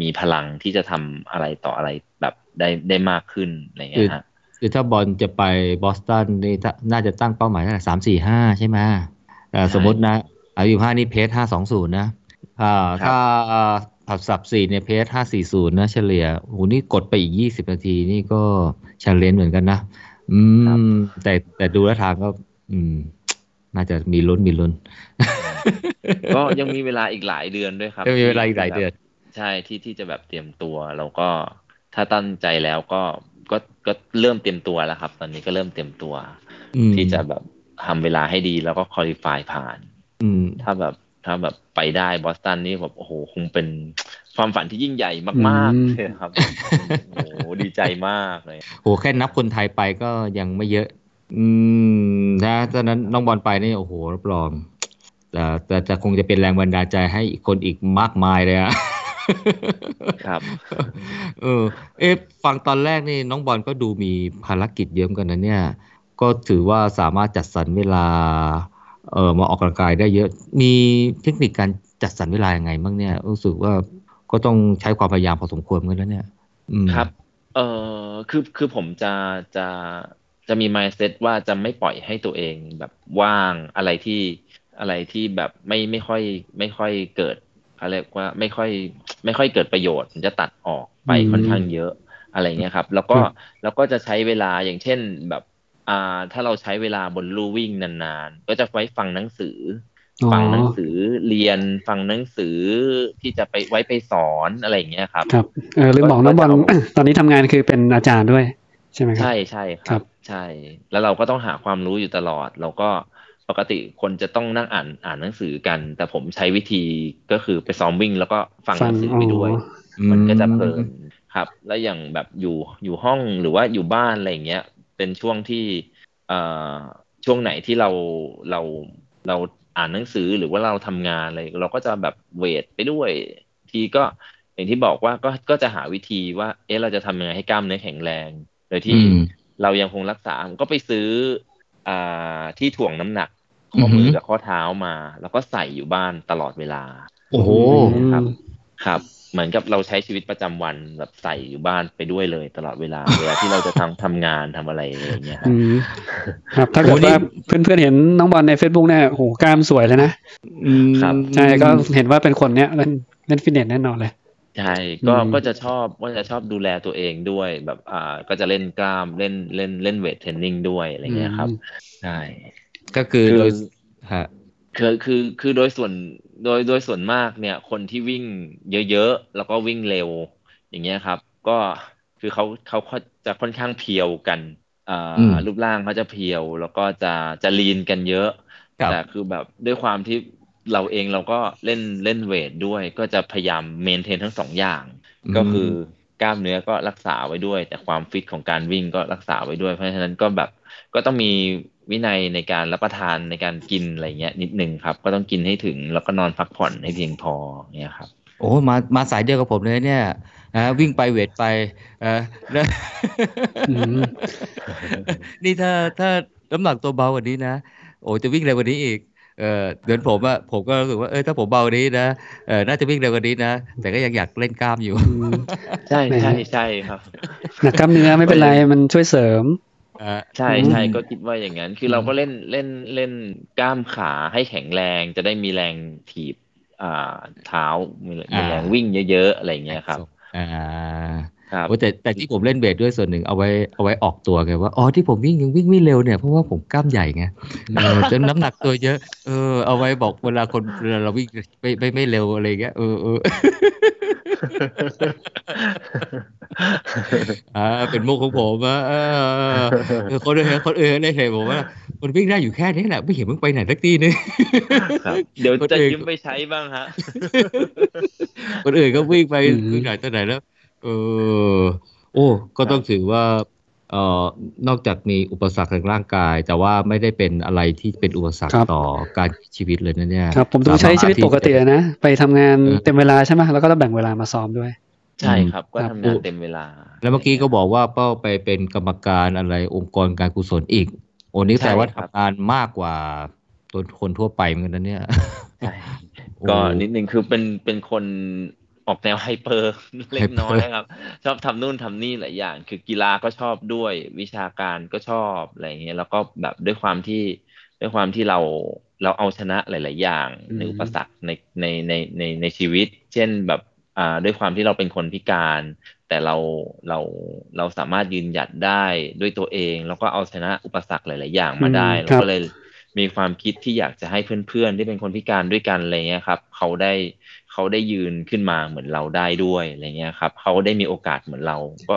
มีพลังที่จะทำอะไรต่ออะไรแบบได้ได้มากขึ้นอะไรเงี้ยฮะคือถ้าบอลจะไปบอสตันนี่ถ้าน่าจะตั้งเป้าหมายเท่าไหร่สามสี่ห้าใช่ไหมแต่สมมตินะ อายุห้านี่เพจห้าสองศูนย์นะอ่าครับถ้าผัดสับสี่เนี่ยเพจห้าสี่ศูนย์นะเฉลี่ยโอ้โหนี่กดไปอีกยี่สิบนาทีนี่ก็ชาเลนจ์เหมือนกันนะ อืม แต่แต่ดูแล้วทางก็ อืม น่าจะมีลุ้นมีลุ้น ก็ยังมีเวลาอีกหลายเดือนด้วยครับยังมีเวลาอีกหลายเดือน ใช่ที่ที่จะแบบเตรียมตัวแล้วก็ถ้าตั้งใจแล้วก็ก็ก็เริ่มเตรียมตัวแล้วครับ ตอนนี้ก็เริ่มเตรียมตัวอืมที่จะแบบทำเวลาให้ดีแล้วก็คอลี่ฟายผ่าน อืม ถ้าแบบถ้าแบบไปได้บอสตันนี่แบบโอ้โหคงเป็นความฝันที่ยิ่งใหญ่มากอืมๆเลยครับโอ้โหดีใจมากเลยโหแค่นับคนไทยไปก็ยังไม่เยอะ อืมนะตอนนั้นน้องบอลไปนี่โอ้โหรับรองแต่แต่จะคงจะเป็นแรงบันดาลใจให้อีกคนอีกมากมายเลยอะครับ เออ เอ๊ะฟังตอนแรกนี่น้องบอลก็ดูมีภารกิจเยอะเหมือนกันนะเนี่ย ก็ถือว่าสามารถจัดสรรเวลา เออมาออกกำลังกายได้เยอะ มีเทคนิคการจัดสรรเวลายังไงบ้างเนี่ย รู้สึกว่าก็ต้องใช้ความพยายามพอสมควรเหมือนกันแล้วเนี่ยอืมครับ เออคือคือผมจะจะจะมี mindset ว่าจะไม่ปล่อยให้ตัวเองแบบว่างอะไรที่อะไรที่แบบไม่ไม่ค่อยไม่ค่อยเกิดอะไรยกว่าไม่ค่อยไม่ค่อยเกิดประโยชน์ผมจะตัดออกไปอืมค่อนข้างเยอะอะไรเงี้ยครับ แล้วก็ครับแล้วก็จะใช้เวลาอย่างเช่นแบบ อ่า ถ้าเราใช้เวลาบนลู่วิ่งนานๆ ก็จะไว้ฟังหนังสืออ๋อฟังหนังสือเรียนฟังหนังสือที่จะไปไว้ไปสอนอะไรอย่างเงี้ยครับ ครับเออลืมบอกน้องบอลตอนนี้ทำงานคือเป็นอาจารย์ด้วย ใช่ไหมครับ ใช่ใช่คครัรับบใช่ แล้วเราก็ต้องหาความรู้อยู่ตลอด เราก็ปกติคนจะต้องนั่งอ่านอ่านหนังสือกัน แต่ผมใช้วิธีก็คือไปซ้อมวิ่ง แล้วก็ฟังหนังสือไปด้วย มันก็จะเพลินครับ แล้วอย่างแบบอยู่อยู่ห้องหรือว่าอยู่บ้านอะไรอย่างเงี้ย เป็นช่วงที่เอ่อช่วงไหนที่เราเราเราอ่านหนังสือหรือว่าเราทำงานอะไรเราก็จะแบบเวทไปด้วย ทีก็อย่างที่บอกว่าก็ก็จะหาวิธีว่า เอ๊ะเราจะทำยังไงให้กล้ามเนื้อแข็งแรง โดยที่อืมเรายังคงรักษาผมก็ไปซื้ออ่าที่ถ่วงน้ำหนักข้อมืออหือกับข้อเท้ามา แล้วก็ใส่อยู่บ้านตลอดเวลา โอ้โหครับ ครับ เหมือนกับเราใช้ชีวิตประจำวันแบบใส่อยู่บ้านไปด้วยเลย ตลอดเวลาเวลาที่เราจะทำทำงานทำอะไรอะไรอย่างเงี้ยครัอืบมครับถ้าเกิดโอ้นี่ว่าเพื่อนๆเห็นน้องบอลใน Facebook เนี่ยโหกล้ามสวยเลยนะอืมครับใช่ก็เห็นว่าเป็นคนเนี้ยเล่นเล่นฟิตเนสแน่นอนเลยใช่ก็อืมก็จะชอบก็จะชอบดูแลตัวเองด้วยแบบอ่าก็จะเล่นกล้ามเล่นเล่นเล่นเวทเทรนนิ่งด้วยอะไรเงี้ยครับใช่ก็คือคือโดยฮะ คือคือคือโดยส่วนโดยโดยส่วนมากเนี่ย คนที่วิ่งเยอะๆ แล้วก็วิ่งเร็ว อย่างเงี้ยครับ ก็คือเขาเขาเขาจะค่อนข้างเพรียวกันอ่าอืมรูปร่างเขาจะเพรียว แล้วก็จะจะลีนกันเยอะครับแต่คือแบบด้วยความที่เราเองเราก็เล่นเล่นเวทด้วย ก็จะพยายามเมนเทนทั้งสองอย่าง ก็คือกล้ามเนื้อก็รักษาไว้ด้วย แต่ความฟิตของการวิ่งก็รักษาไว้ด้วย เพราะฉะนั้นก็แบบ ก็ต้องมีวินัยในการรับประทานในการกินอะไรเงี้ยนิดนึงครับ ก็ต้องกินให้ถึงแล้วก็นอนพักผ่อนให้เพียงพอเนี่ยครับ โอ้มามาสายเดียวกับผมเลยเนี่ยอ่าวิ่งไปเวทไปเออแล้วอืมนี่ถ้าถ้าน้ำหนักตัวเบากว่านี้นะโอ้จะวิ่งเร็วกว่านี้อีกเออเดินผมอะผมก็รู้สึกว่าเออถ้าผมเบากว่านี้นะเออน่าจะวิ่งเร็วกว่านี้นะแต่ก็ยังอยากเล่นกล้ามอยู่อืมใช่แหมใช่ใช่ครับหนักกล้ามเนื้อไม่เป็นไรมันช่วยเสริมอ่า ใช่อืมใช่ก็คิดว่าอย่างนั้น คือเราก็เล่นเล่นเล่นกล้ามขาให้แข็งแรง จะได้มีแรงถีบ อ่า เท้ามีมีแรงวิ่งเยอะๆอะไรอย่างเงี้ยครับ อ่าครับโอ้ แต่แต่ที่ผมเล่นเบสด้วยส่วนหนึ่งเอาไว้เอาไว้ออกตัวไงว่าอ๋อที่ผมวิ่งยังวิ่งไม่เร็วเนี่ยเพราะว่าผมกล้ามใหญ่ไงเออจนน้ำหนักตัวเยอะเออเอาไว้บอกเวลาคนเวลาเราวิ่งไม่ไม่ไม่เร็วอะไรเงี้ยเออเอออ่าเป็นมุกของผมอะเออเออคนอื่นคนอื่นได้เห็นผมว่ามันวิ่งได้อยู่แค่นี้แหละไม่เห็นมึงไปไหนสักทีนึงครับเดี๋ยวคนจะอื่นยืมไปใช้บ้างฮะคนอื่นก็วิ่งไปอืมวิ่งไหนตัวไหนแล้ว เออ โอ้ ก็ต้องถือว่าเอ่อนอกจากมีอุปสรรคทางร่างกาย แต่ว่าไม่ได้เป็นอะไรที่เป็นอุปสรรคครับต่อการชีวิตเลยนะเนี่ยครับผมต้องใช้ชีวิตปกตินะ ไปทำงานเออเต็มเวลาใช่ไหมแล้วก็ต้องแบ่งเวลามาซ้อมด้วย ใช่ครับ ก็ครับทำงานเต็มเวลา แล้วเมื่อกี้ก็บอกว่าเป้าไปเป็นกรรมการอะไรองค์กรการกุศลอีกโอ้นี่ใช่แปลว่าครับทำงานมากกว่าตัวคนทั่วไปเหมือนกันนะเนี่ยใช่ก็นิดนึงคือเป็นเป็นคน ออกแนวไฮเปอร์เล็กน้อยนะครับ ชอบทำนู่นทำนี่หลายอย่าง คือกีฬาก็ชอบด้วยวิชาการก็ชอบอะไรอย่างเงี้ยแล้วก็แบบด้วยความที่ด้วยความที่เราเราเอาชนะหลาย ๆ อย่างอืมในอุปสรรคในในในในในชีวิต เช่นแบบอ่าด้วยความที่เราเป็นคนพิการ แต่เราเราเราสามารถยืนหยัดได้ด้วยตัวเอง แล้วก็เอาชนะอุปสรรคหลาย ๆ อย่างมาได้อืมเราครับก็เลยมีความคิดที่อยากจะให้เพื่อน ๆ ที่เป็นคนพิการด้วยกันอะไรเงี้ยครับ เขาได้ เขาได้ยืนขึ้นมาเหมือนเราได้ด้วยอะไรเงี้ยครับเขาได้มีโอกาสเหมือนเรา ก็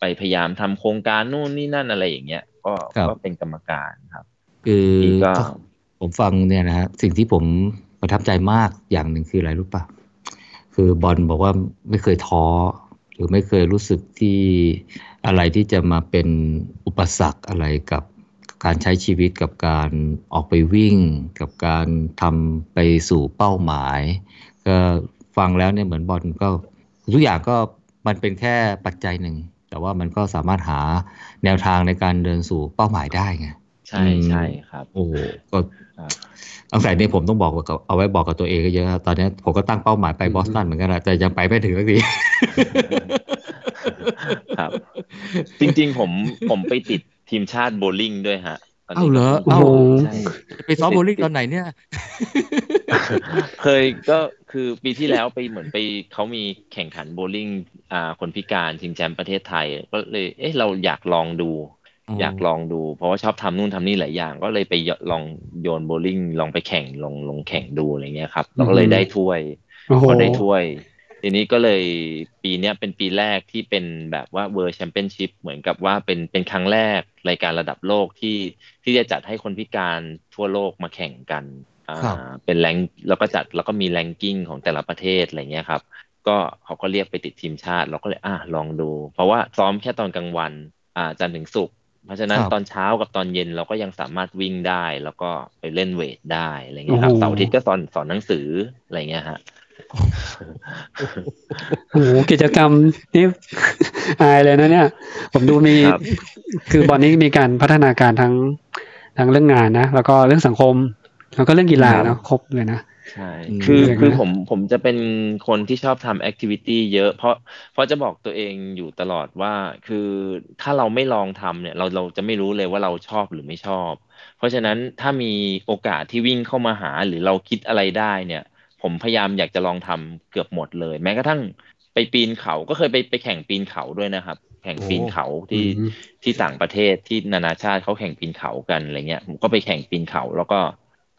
ไปพยายามทำโครงการนู่นนี่นั่นอะไรอย่างเงี้ยก็ครับก็เป็นกรรมการครับ คืออีกก็ผมฟังเนี่ยนะฮะสิ่งที่ผมประทับใจมากอย่างหนึ่งคืออะไรรู้ปะคือบอลบอกว่าไม่เคยท้อหรือไม่เคยรู้สึกที่อะไรที่จะมาเป็นอุปสรรคอะไรกับการใช้ชีวิตกับการออกไปวิ่ง กับการทำไปสู่เป้าหมาย ก็ฟังแล้วเนี่ยเหมือนบอลก็ทุกอย่างก็มันเป็นแค่ปัจจัยหนึ่ง แต่ว่ามันก็สามารถหาแนวทางในการเดินสู่เป้าหมายได้ไงใช่อืมใช่ครับ โอ้โหก็ครับตั้งแต่นี้ผมต้องบอกกับเอาไว้บอกกับตัวเองก็เยอะครับตอนนี้ผมก็ตั้งเป้าหมายไปอืมบอสตันเหมือนกันนะแต่ยังไปไม่ถึงสักทีครับ จริงๆผมผมไปติดทีมชาติโบว์ลิ่งด้วยฮะตนนี้เอ้าเหรอก็เอ้าใช่ไปซ้อมโบว์ลิ่งตอนไหนเนี่ย เคยก็คือปีที่แล้วไปเหมือนไปเขามีแข่งขันโบว์ลิ่งอ่าคนพิการชิงแชมป์ประเทศไทย ก็เลยเอ๊ะเราอยากลองดูอ๋อออยากลองดู เพราะว่าชอบทำนู่นทำนี่หลายอย่าง ก็เลยไปลองโยนโบว์ลิ่งลองไปแข่งลองลงแข่งดูอะไรเงี้ยครับเราก็เลยได้ถ้วยโอ้โหพอได้ถ้วยทีนี้ก็เลยปีเนี้ยเป็นปีแรกที่เป็นแบบว่า World Championship เหมือนกับว่าเป็นเป็นครั้งแรกรายการระดับโลกที่ที่จะจัดให้คนพิการทั่วโลกมาแข่งกันอ่าครับ เป็น rank แล้วก็จัดแล้วก็มี ranking ของแต่ละประเทศอะไรเงี้ยครับก็เขาก็เรียกไปติดทีมชาติ เราก็เลยอะลองดู เพราะว่าซ้อมแค่ตอนกลางวันอ่าจันทร์ถึงศุกร์เพราะฉะนั้นครับตอนเช้ากับตอนเย็นเราก็ยังสามารถวิ่งได้ แล้วก็ไปเล่น weight ได้อะไรเงี้ยครับโอ้โหเสาร์อาทิตย์ก็สอนสอนหนังสืออะไรเงี้ยฮะโอ้โหกิจกรรมนี่อายเลยนะเนี่ย ผมดูมีครับคือบอลนี้มีการพัฒนาการทั้งทั้งเรื่องงานนะแล้วก็เรื่องสังคม แล้วก็เรื่องกีฬาครับเนอะครบเลยนะใช่อืมคืออย่างนั้นคือผมผมจะเป็นคนที่ชอบทำ activity เยอะเพราะเพราะจะบอกตัวเองอยู่ตลอดว่า คือถ้าเราไม่ลองทำเนี่ย เราเราจะไม่รู้เลยว่าเราชอบหรือไม่ชอบ เพราะฉะนั้นถ้ามีโอกาสที่วิ่งเข้ามาหาหรือเราคิดอะไรได้เนี่ย ผมพยายามอยากจะลองทำเกือบหมดเลย แม้กระทั่งไปปีนเขาก็เคยไปไปแข่งปีนเขาด้วยนะครับ แข่งปีนเขาที่อืมที่ต่างประเทศที่นานาชาติเขาแข่งปีนเขากันอะไรเงี้ยผมก็ไปแข่งปีนเขาแล้วก็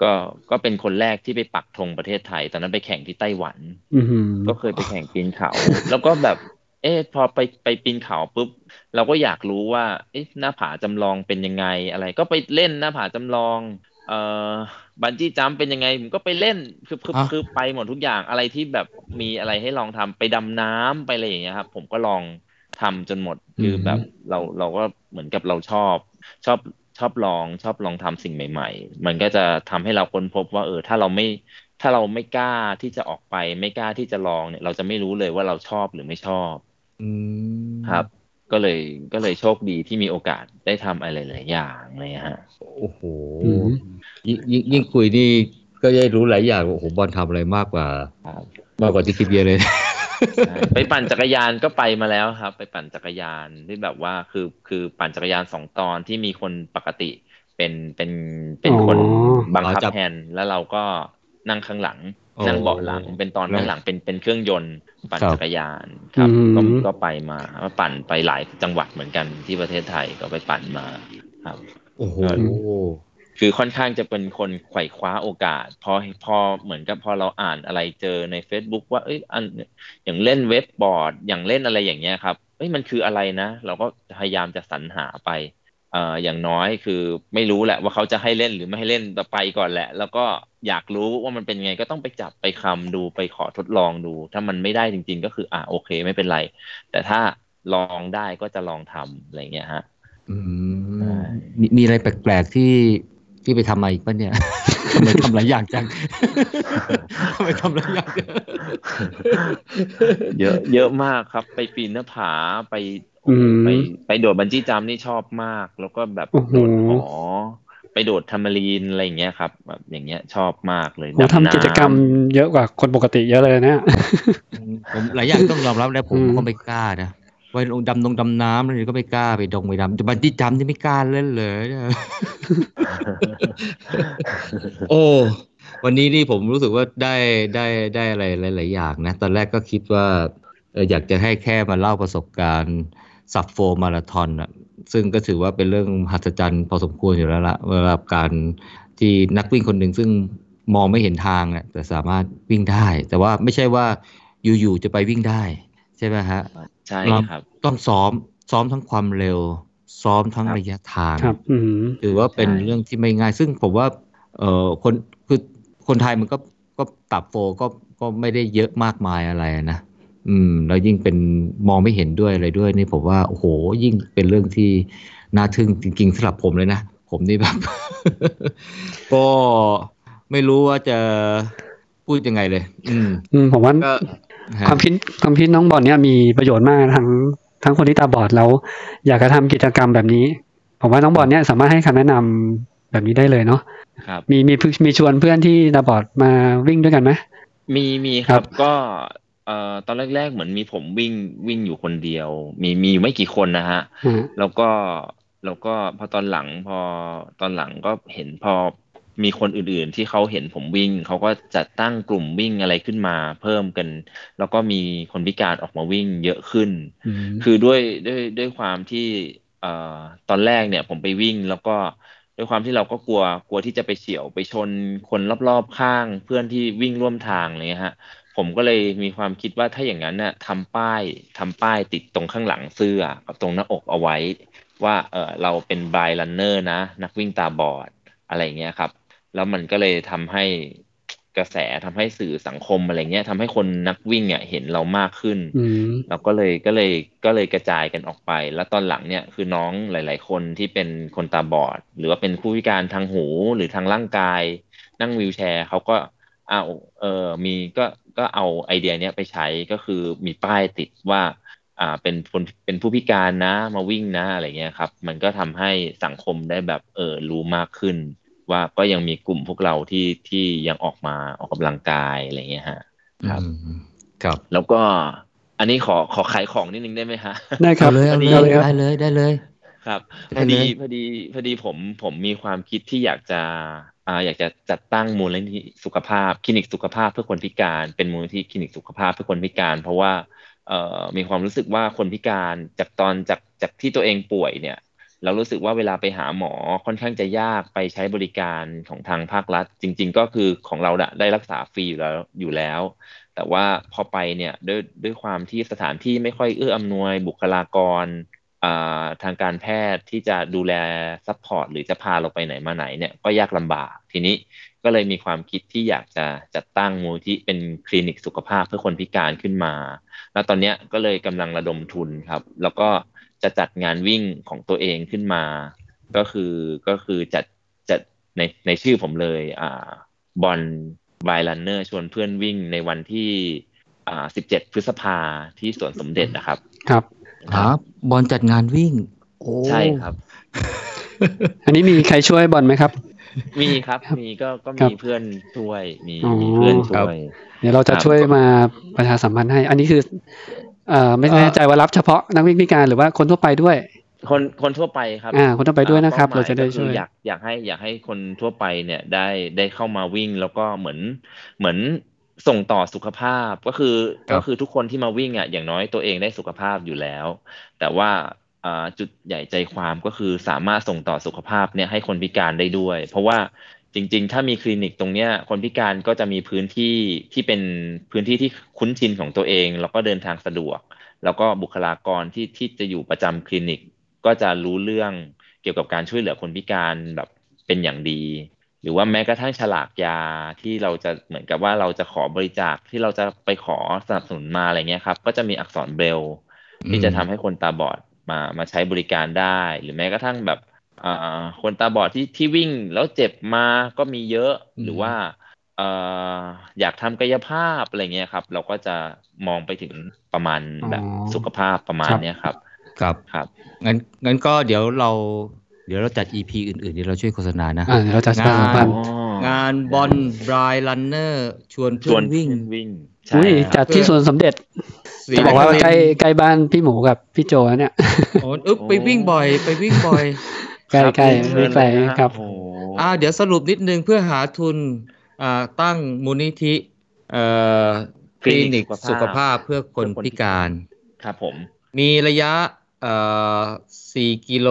ก็ก็เป็นคนแรกที่ไปปักธงประเทศไทย ตอนนั้นไปแข่งที่ไต้หวันอือหือก็เคยไปแข่งปีนเขา แล้วก็แบบ เอ๊ะพอไปไปปีนเขาปุ๊บ เราก็อยากรู้ว่า เอ๊ะหน้าผาจำลองเป็นยังไงอะไร ก็ไปเล่นหน้าผาจำลอง เอ่อบันจี้จัมป์เป็นยังไงผมก็ไปเล่นคือคืออะคือไปหมดทุกอย่างอะไรที่แบบมีอะไรให้ลองทำไปดำน้ำไปอะไรอย่างเงี้ยครับ ผมก็ลองทำจนหมดคือแบบเราเราก็เหมือนกับเราชอบ ชอบ ชอบลองชอบลองทำสิ่งใหม่ ๆ มันก็จะทำให้เราค้นพบว่า เออ ถ้าเราไม่ถ้าเราไม่กล้าที่จะออกไป ไม่กล้าที่จะลองเนี่ย เราจะไม่รู้เลยว่าเราชอบหรือไม่ชอบอืมครับ ก็เลยก็เลยโชคดีที่มีโอกาสได้ทำอะไรหลายๆอย่างเลยฮะโอ้โหอืมยิ่งยิ่งยิ่งคุยนี่ก็ได้รู้หลายอย่างว่าโอ้โหบอลทำอะไรมากกว่าครับมากกว่าที่คิดเยอะเลยใช่ ไปปั่นจักรยานก็ไปมาแล้วครับ ไปปั่นจักรยานที่แบบว่าคือคือปั่นจักรยานสองตอนที่มีคนปกติเป็นเป็นเป็นคนอ๋อบังคับอ๋อจับแฮนด์แล้วเราก็นั่งข้างหลังโอ้นั่งเบาะหลัง เป็นตอนแล้วข้างหลังเป็นเป็นเครื่องยนต์ ปั่นครับจักรยานครับอืมก็ก็ไปมาก็ปั่นไปหลายจังหวัดเหมือนกันที่ประเทศไทยก็ไปปั่นมาครับ โอ้โห คือค่อนข้างจะเป็นคนไขว่คว้าโอกาสพอพอเหมือนกับพอเราอ่านอะไรเจอใน Facebook ว่าเอ้ยอันอย่างเล่นเว็บบอร์ด อย่างเล่นอะไรอย่างเงี้ยครับเออ้ยมันคืออะไรนะ เราก็พยายามจะสรรหาไปเอ่ออย่างน้อยคือไม่รู้แหละว่าเขาจะให้เล่นหรือไม่ให้เล่นแต่ไปก่อนแหละ แล้วก็อยากรู้ว่ามันเป็นไงก็ต้องไปจับไปคำดูไปขอทดลองดู ถ้ามันไม่ได้จริง ๆ ก็คืออ่าโอเคไม่เป็นไร แต่ถ้าลองได้ก็จะลองทำอะไรเงี้ยฮะอืใช่มมีมีอะไรแปลกๆที่ ที่ไปทำมาอีกปะเนี่ยทำไมทำหลายอย่างจังทำไมทำหลายอย่างจังเยอะ เยอะมากครับ ไปปีนหน้าผาไปอืมไปไปโดดบันจี้จัมป์นี่ชอบมาก แล้วก็แบบโอ้โหโดดหอไปโดดทำมารีนอะไรอย่างเงี้ยครับ แบบอย่างเงี้ยชอบมากเลยโหทำกิจกรรมเยอะกว่าคนปกติเยอะเลยนะเนี่ยผมหลายอย่างต้องยอมรับนะผมอืมก็ไม่กล้านะ ไปลงดำลงดำน้ำอะไรก็ไม่กล้าไปดงไปดำแต่บันที่จำที่ไม่กล้าเล่นเลยโอ้วันนี้นี่ผมรู้สึกว่าได้ได้ได้อะไรหลาย ๆ อย่างนะ ตอนแรกก็คิดว่าอยากจะให้แค่มาเล่าประสบการณ์สับโฟมาราธอนอะซึ่งก็ถือว่าเป็นเรื่องมหัศจรรย์พอสมควรอยู่แล้วละเวลาการที่นักวิ่งคนหนึ่งซึ่งมองไม่เห็นทางอะแต่สามารถวิ่งได้ แต่ว่าไม่ใช่ว่าอยู่ ๆ จะไปวิ่งได้ ใช่ไหมฮะ ใช่ครับ ต้องซ้อมซ้อมทั้งความเร็ว ซ้อมทั้งครับระยะทางครับอืมถือว่าเป็นใช่เรื่องที่ไม่ง่าย ซึ่งผมว่า เออคนคือคนไทยมันก็ก็ตับโฟก็ก็ไม่ได้เยอะมากมายอะไรนะอืมแล้วยิ่งเป็นมองไม่เห็นด้วยอะไรด้วยนี่ผมว่าโอ้โหยิ่งเป็นเรื่องที่น่าทึ่งจริงๆสำหรับผมเลยนะ ผมนี่แบบ ก็ไม่รู้ว่าจะพูดยังไงเลย อืมอืมผมว่าก็ฮะ ความคิดความคิดน้องบอลเนี่ยมีประโยชน์มากทั้งทั้งคนที่ตาบอดแล้ว อยากจะทำกิจกรรมแบบนี้ ผมว่าน้องบอลเนี่ยสามารถให้คำแนะนำแบบนี้ได้เลยเนาะครับมีมีมีชวนเพื่อนที่ตาบอดมาวิ่งด้วยกันไหมมีมีคครัรับบก็เอ่อตอนแรกๆเหมือนมีผมวิ่งวิ่งอยู่คนเดียว มีมีอยู่ไม่กี่คนนะฮะอ่าแล้วก็แล้วก็พอตอนหลังพอตอนหลังก็เห็นพอ มีคนอื่นๆ ที่เขาเห็นผมวิ่งเขาก็จัดตั้งกลุ่มวิ่งอะไรขึ้นมาเพิ่มกัน แล้วก็มีคนพิการออกมาวิ่งเยอะขึ้นอืมคือด้วยด้วยด้วยความที่เอ่อตอนแรกเนี่ยผมไปวิ่งแล้วก็ด้วยความที่เราก็กลัวกลัวที่จะไปเฉียวไปชนคนรอบๆข้าง เพื่อนที่วิ่งร่วมทางอะไรเลยฮะผมก็เลยมีความคิดว่าถ้าอย่างนั้นน่ะทำป้ายทำป้ายติดตรงข้างหลังเสื้อกับตรงหน้าอกเอาไว้ ว่าเออเราเป็นบายรันเนอร์นะ นักวิ่งตาบอดอะไรเงี้ยครับ แล้วมันก็เลยทำให้กระแสทำให้สื่อสังคมอะไรเงี้ยทำให้คนนักวิ่งอะเห็นเรามากขึ้นอืมเราก็เลยก็เลยก็เลยกระจายกันออกไป แล้วตอนหลังเนี่ยคือน้องหลาย ๆ คนที่เป็นคนตาบอด หรือว่าเป็นผู้พิการทางหูหรือทางร่างกาย นั่งวีลแชร์เขาก็เอาเออมีก็ก็เอาไอเดียเนี้ยไปใช้ก็คือมีป้ายติดว่าอ่าเป็นคนเป็นผู้พิการนะมาวิ่งนะอะไรเงี้ยครับ มันก็ทำให้สังคมได้แบบเออรู้มากขึ้น ว่าก็ยังมีกลุ่มพวกเราที่ที่ยังออกมาออกกำลังกายอะไรเงี้ยฮะครับอืมครับ แล้วก็อันนี้ขอขอขายของนิดนึงได้ไหมฮะได้ครัเอาบเลยเอาพอดีเลยครับได้เลยได้เลยครับได้พอดีเลยพอดีพอดีผมผมมีความคิดที่อยากจะอ่าอยากจะจัดตั้งมูลนิธิสุขภาพคลินิกสุขภาพเพื่อคนพิการ เป็นมูลนิธิคลินิกสุขภาพเพื่อคนพิการ เพราะว่าเอ่อมีความรู้สึกว่าคนพิการจากตอนจากจากที่ตัวเองป่วยเนี่ย เรารู้สึกว่าเวลาไปหาหมอค่อนข้างจะยากไปใช้บริการของทางภาครัฐ จริง ๆ ก็คือของเราได้รักษาฟรีอยู่แล้วอยู่แล้ว แต่ว่าพอไปเนี่ยด้วยด้วยความที่สถานที่ไม่ค่อยเอื้ออำนวยบุคลากรทางการแพทย์ที่จะดูแล support หรือจะพาเราไปไหนมาไหนเนี่ยก็ยากลำบาก ทีนี้ก็เลยมีความคิดที่อยากจะจัดตั้งมูลนิธิเป็นคลินิกสุขภาพเพื่อคนพิการขึ้นมา แล้วตอนนี้ก็เลยกำลังระดมทุนครับ แล้วก็ จะจัดงานวิ่งของตัวเองขึ้นมา ก็คือก็คือจัดจัดในในชื่อผมเลย อ่าบอลบายลันเนอร์ชวนเพื่อนวิ่งในวันที่ อ่า17พฤษภาที่สวนสมเด็จนะครับ ครับครับบอลจัดงานวิ่ง โอ้ใช่ครับ อันนี้มีใครช่วยบอลไหมครับ มีครับ มีก็ก็ครัมีบเพื่อนช่วย มีอ๋อมีเพื่อนช่วย เดี๋ยวเราจะครับช่วยมาประชาสัมพันธ์ให้ อันนี้คือ เอ่อไม่แน่ใจว่ารับเฉพาะนักวิ่งพิการหรือว่าคนทั่วไปด้วย คนคนทั่วไปครับอ่าคนทั่วไปด้วยนะครับอ่เราจะได้ป้หมช่วยก็คืออยากอยากให้อยากให้คนทั่วไปเนี่ยได้ได้เข้ามาวิ่งแล้วก็เหมือนเหมือนส่งต่อสุขภาพก็คือครับก็คือทุกคนที่มาวิ่งอะอย่างน้อยตัวเองได้สุขภาพอยู่แล้ว แต่ว่าอ่าจุดใหญ่ใจความก็คือสามารถส่งต่อสุขภาพเนี่ยให้คนพิการได้ด้วย เพราะว่า จริง ๆ ถ้ามีคลินิกตรงเนี้ย คนพิการก็จะมีพื้นที่ที่เป็นพื้นที่ที่คุ้นชินของตัวเอง แล้วก็เดินทางสะดวก แล้วก็บุคลากรที่ที่จะอยู่ประจำคลินิก ก็จะรู้เรื่องเกี่ยวกับการช่วยเหลือคนพิการแบบเป็นอย่างดี หรือว่าแม้กระทั่งฉลากยาที่เราจะเหมือนกับว่าเราจะขอบริจาคที่เราจะไปขอสนับสนุนมาอะไรเงี้ยครับ ก็จะมีอักษรเบรลที่จะทำให้คนตาบอดมามาใช้บริการได้ หรือแม้กระทั่งแบบ คนตาบอดที่ที่วิ่งแล้วเจ็บมาก็มีเยอะอืมหรือว่าเอ่ออยากทำกายภาพอะไรเงี้ยครับ เราก็จะมองไปถึงประมาณแบบอ๋อสุขภาพประมาณครับเนี้ยครับ ครับครับงั้นงั้นก็เดี๋ยวเรา เดี๋ยวเราจัด EP อื่นๆเดี๋ยวเราช่วยโฆษณานะอ่าเดี๋ยวเราจะประชาสัมพันธ์งานบอลบรายลันเนอร์ชวนชเพื่วอนนวิ่งวิ่งใช่อุ้ยคจัรัดบที่สวนสมเด็จศรีจะบอกว่านครินทร์ใกล้ใกล้บ้านพี่หมูกับพี่โจแล้วเนี่ยโอ้อึ๊บไปวิ่งบ่อย ไปวิ่งบ่อย ใกล้ครับใกล้เชิไม่ญไกลเลยนะครับโอ้โหอ่าเดี๋ยวสรุปนิดนึงเพื่อหาทุนอ่าตั้งมูลนิธิเอ่อคลินิกสุขภาพเพื่อคนพิการครับผม มีระยะเอ่อสี่กิโล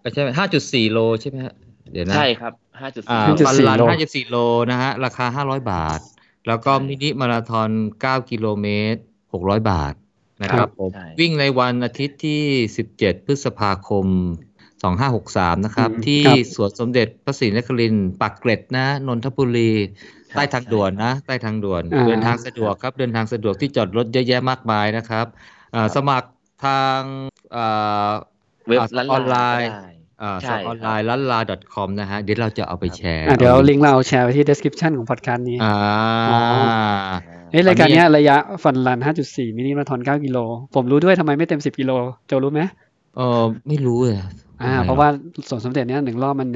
เอ้ยใช่ไหมห้าจุดสี่โลใช่ไหมฮะเดี๋ยวนะใช่ครับห้าจุดอ่าสี่5.4ฟันลันโลห้าจุดสี่โลนะฮะ ราคาห้าร้อยบาท แล้วก็ใช่มินิมาราธอนเก้ากิโลเมตรหกร้อยบาทนะครับผมใช่วิ่งในวันอาทิตย์ที่สิบเจ็ดพฤษภาคม สองห้าหกสามนะครับอืมที่ครับสวนสมเด็จพระศรีนครินทร์ปากเกร็ดนะนนทบุรี ใต้ทางด่วนนะ ใต้ทางด่วนอ่าเดินทางสะดวกครับ เดินทางสะดวกที่จอดรถเยอะแยะมากมายนะครับอ่าสมัครทางอ่าเว็บอ่าร้านออนไลน์ก็ด้อ่าใช่สออนไลน์ลันลา .com นะฮะ เดี๋ยวเราจะเอาไปแชร์อะเดี๋ยวลิงก์เราแชร์ไว้ที่ description ของพอดแคสต์นี้อ่าอ๋อเฮ้ยรายการเนี้ยระยะฟันรัน 5.4 มินิมาราธอน 9 กิโล ผมรู้ด้วยทำไมไม่เต็ม 10 กิโลโจรู้ไหมเออไม่รู้เลย อ่าทำไมเพราะว่าสวนสมเด็จเนี้ยหนึ่งรอบมัน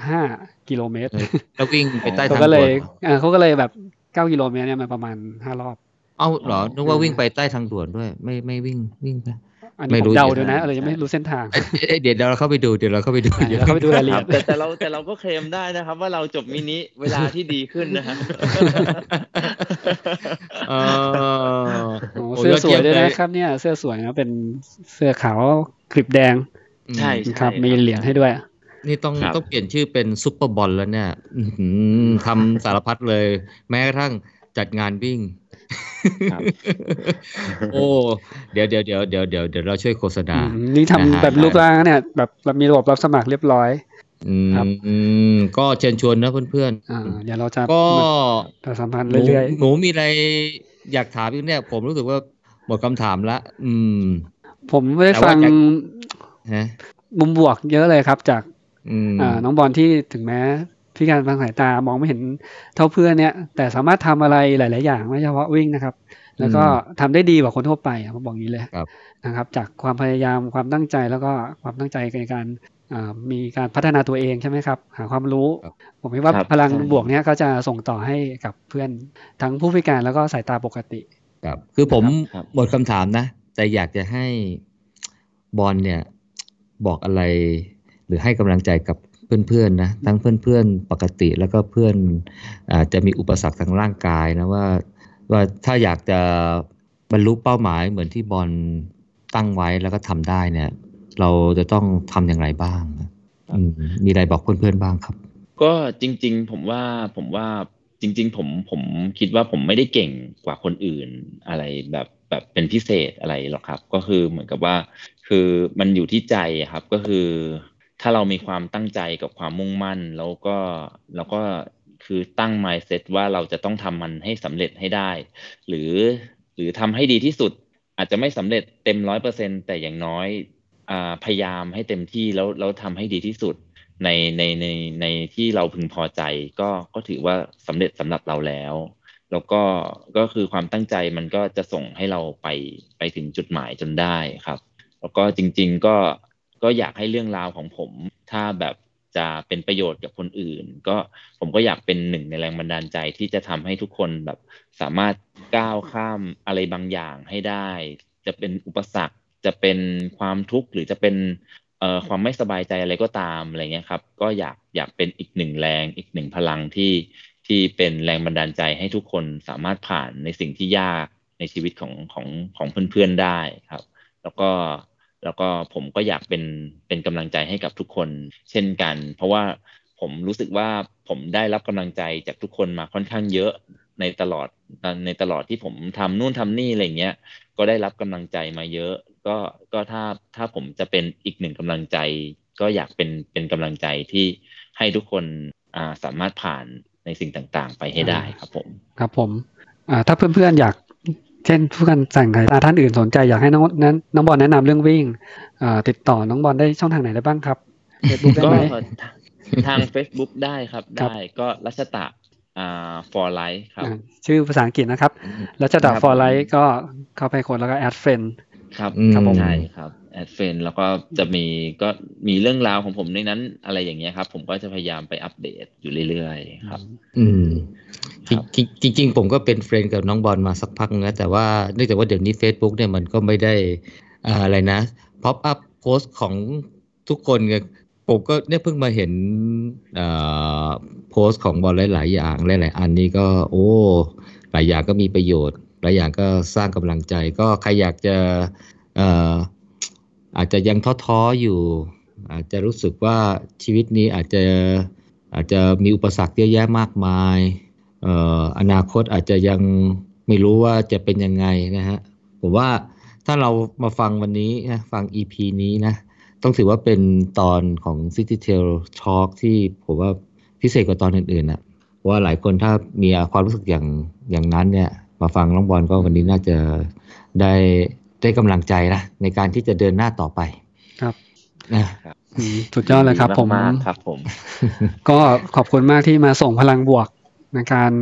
1.75กิโลเมตรเออแล้ววิ่งไปใต้เขาทางก็เลด่วยนอ่าเขาก็เลยแบบ9กิโลเมตรเนี่ยมันประมาณ5รอบ เอ้าเหรอนึกว่าวิ่งไปใต้ทางด่วนด้วย ไม่ไม่วิ่งวิ่งไปอันไม่นี้ผรู้มเดาเดี๋ดูยวนะนะเลยยังไม่รู้เส้นทางเอ้ยเอ้ยเดี๋ยวเราเข้าไปดูเดี๋ยวเราเข้าไปดูอะเดี๋ยวเราเข้าไปดูรายละคเอีรัยบดแต่แต่เราแต่เราก็เคลมได้นะครับ ว่าเราจบมินิเวลาที่ดีขึ้นนะฮะเออโอ้โอ้เสื้อยอดสวเยี่ยยมด้วยเลยนะครับเนี่ย เสื้อสวยนะเป็นเสื้อขาวคลิปแดง ใช่ครับ มีเหรียญให้ด้วย นี่ต้องครับต้องเปลี่ยนชื่อเป็นซุปเปอร์บอลแล้วเนี่ยอื้อหือทำสารพัดเลย แม้กระทั่งจัดงานวิ่งครับโอ้เดี๋ยวเดี๋ยวเดี๋ยวเดี๋ยวเดี๋ยวเดี๋ยวเราช่วยโฆษณาอืมนี่ทำนะฮะแบบรูปร่างเนี่ยแบบแบบมีระบบรับสมัครเรียบร้อยอืมครับอืมก็เชิญชวนนะเพื่อนอ่าเดี๋ยวเราจะๆก็ประชาสัมพันธ์หนูเรื่อยหนูมีอะไรอยากถามอีกเนี่ย ผมรู้สึกว่าหมดคำถามละ อืมๆผมได้แต่ฟัว่างจาก ฮะมุมบวกเยอะเลยครับจากอืมอ่าน้องบอลที่ถึงแม้พิการทางสายตามองไม่เห็นเท่าเพื่อนเนี่ย แต่สามารถทำอะไรหลาย ๆ อย่างไม่เฉพาะวิ่งนะครับ แล้วก็ทำได้ดีกว่าคนทั่วไปอะผมบอกอย่างนี้เลยครับนะครับ จากความพยายามความตั้งใจแล้วก็ความตั้งใจในการอ่ามีการพัฒนาตัวเองใช่ไหมครับ หาความรู้ครับผมคิดว่าครับพลังใช่บวกเนี้ยก็จะส่งต่อให้กับเพื่อนทั้งผู้พิการแล้วก็สายตาปกติครับคือผมครับหมดคำถามนะ แต่อยากจะให้บอลเนี่ย บอกอะไร หรือให้กำลังใจกับเพื่อนๆนะทั้งเพื่อนๆปกติแล้วก็เพื่อนอาจจะมีอุปสรรคทางร่างกายนะว่าว่าถ้าอยากจะบรรลุเป้าหมายเหมือนที่บอลตั้งไว้แล้วก็ทำได้เนี่ย เราจะต้องทำอย่างไรบ้างมีอะไรบอกเพื่อนๆบ้างครับ ก็จริง ๆ ผมว่าผมว่าจริง ๆ ผมผมคิดว่าผมไม่ได้เก่งกว่าคนอื่นอะไรแบบ แบบเป็นพิเศษอะไรหรอกครับ ก็คือเหมือนกับว่า คือมันอยู่ที่ใจครับก็คือ ถ้าเรามีความตั้งใจกับความมุ่งมั่น แล้วก็แล้วก็คือตั้ง mindset ว่าเราจะต้องทำมันให้สำเร็จให้ได้ หรือหรือทำให้ดีที่สุด อาจจะไม่สำเร็จเต็มร้อยเปอร์เซ็นแต่อย่างน้อยอ่าพยายามให้เต็มที่แล้วแล้วทำให้ดีที่สุดในในในในที่เราพึงพอใจก็ก็ถือว่าสำเร็จสำหรับเราแล้ว แล้วก็ก็คือความตั้งใจมันก็จะส่งให้เราไปไปถึงจุดหมายจนได้ครับ แล้วก็จริง ๆก็ก็อยากให้เรื่องราวของผม ถ้าแบบจะเป็นประโยชน์กับคนอื่น ก็ผมก็อยากเป็นหนึ่งในแรงบันดาลใจที่จะทำให้ทุกคนแบบสามารถก้าวข้ามอะไรบางอย่างให้ได้ จะเป็นอุปสรรคจะเป็นความทุกข์หรือจะเป็นเอ่อความไม่สบายใจอะไรก็ตามอะไรเงี้ยครับ ก็อยากอยากเป็นอีกหนึ่งแรงอีกหนึ่งพลังที่ ที่เป็นแรงบันดาลใจให้ทุกคนสามารถผ่านในสิ่งที่ยากในชีวิตของของของเพื่อนๆได้ครับ แล้วก็แล้วก็ผมก็อยากเป็นเป็นกำลังใจให้กับทุกคนเช่นกัน เพราะว่าผมรู้สึกว่าผมได้รับกำลังใจจากทุกคนมาค่อนข้างเยอะในตลอดในตลอดที่ผมทำนู่นทำนี่อะไรเงี้ยก็ได้รับกำลังใจมาเยอะ ก็ก็ถ้าถ้าผมจะเป็นอีกหนึ่งกำลังใจ ก็อยากเป็นเป็นกำลังใจที่ให้ทุกคนอ่าสามารถผ่าน ในสิ่งต่างๆ ไปให้ได้ครับผม ครับผมอ่าถ้าเพื่อนๆอยากเช่นผู้การสั่งใครท่านอื่นสนใจอยากให้น้องนั้นน้องบอลแนะนำเรื่องวิ่งอ่าติดต่อน้องบอลได้ช่องทางไหนได้บ้างครับเฟซบุ๊กได้ก็ไหมทาง Facebook ได้ครับครับได้ก็รัชตะอ่า for life ครับอ่าชื่อภาษาอังกฤษนะครับรัชตะครับ for life ก็เข้าไปกดแล้วก็ add friendครับอืมครับผมใช่ครับ add friend แล้วก็จะมีก็มีเรื่องราวของผมในนั้นอะไรอย่างเงี้ยครับ ผมก็จะพยายามไปอัปเดตอยู่เรื่อยๆครับ อืมครับจริงจริงๆผมก็เป็น friend กับน้องบอลมาสักพักนะแต่ว่าเนื่องจากว่าเดี๋ยวนี้ Facebook เนี่ยมันก็ไม่ได้อ่าอะไรนะพ็อปอัพโพสของทุกคนไงผมก็เนี่ยเพิ่งมาเห็นอ่าโพสของบอลหลาย ๆ อย่างหลายๆอันนี้ก็ โอ้หลายอย่างก็มีประโยชน์ หลายอย่างก็สร้างกำลังใจ ก็ใครอยากจะเอาจจะยังท้อๆอยู่ อาจจะรู้สึกว่าชีวิตนี้อาจจะอาจจะมีอุปสรรคเยอะแยะมากมายเอ่ออนาคตอาจจะยังไม่รู้ว่าจะเป็นยังไงนะฮะผมว่าถ้าเรามาฟังวันนี้นะฟัง EP นี้นะ ต้องถือว่าเป็นตอนของ City Tail Talk ที่ผมว่าพิเศษกว่าตอนอื่นๆนะว่าหลายคนถ้ามีความรู้สึกอย่างอย่างนั้นเนี่ย มาฟังน้องบอลก็วันนี้น่าจะได้ ได้กำลังใจนะในการที่จะเดินหน้าต่อไป ครับนะอืมสุดยอดเลยครับ ผมมากๆครับผม ก็ขอบคุณมากที่มาส่งพลังบวกในการ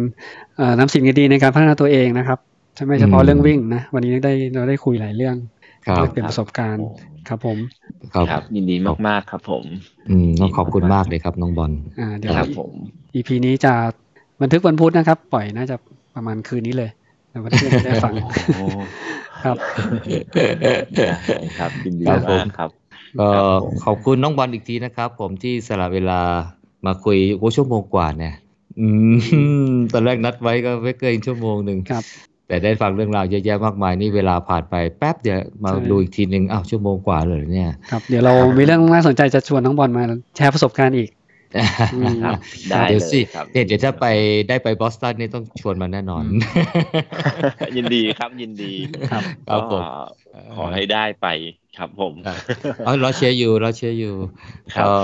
เอ่อนำสิ่งดีๆในการพัฒนาตัวเองนะครับไม่เฉพาะอืมเรื่องวิ่งนะ วันนี้ได้เราได้คุยหลายเรื่องครับแลกเปลี่ยนประสบการณ์ครับผมครับครับ ยินดีมากๆครับ ผม อืมต้องขอบคุณมากเลยครับน้องบอลอ่าเดี๋ยวครับผม EP นี้จะบันทึกวันพุธนะครับ ปล่อยน่าจะประมาณคืนนี้เลยแต่วันที่จะได้ฟังโอ้ ครับครับยินดีครับผมมากครับก็ครับผมขอบคุณน้องบอลอีกทีนะครับ ผมที่สละเวลามาคุยโอ้ชั่วโมงกว่าเนี่ยอืมตอนแรกนัดไว้ก็ไม่เกินชั่วโมงหนึ่งครับ แต่ได้ฟังเรื่องราวเยอะแยะมากมายนี่เวลาผ่านไปแป๊บเดียวมาใช่ดูอีกทีหนึ่งอ้าวชั่วโมงกว่าเลยเนี่ยครับเดี๋ยวเรามีเรื่องน่าสนใจจะชวนน้องบอลมาแชร์ประสบการณ์อีกอืมครับ ได้เดี๋ยวเลสิยครับเดี๋ยวเดี๋ยวถ้าไปได้ไปบอสตันนี่ต้องชวนมาแน่นอน ยินดีครับยินดีครับครับผมก็ขอให้ได้ไปครับผมเอาเราเชียร์อยู่เราเชียร์อยู่ครับก็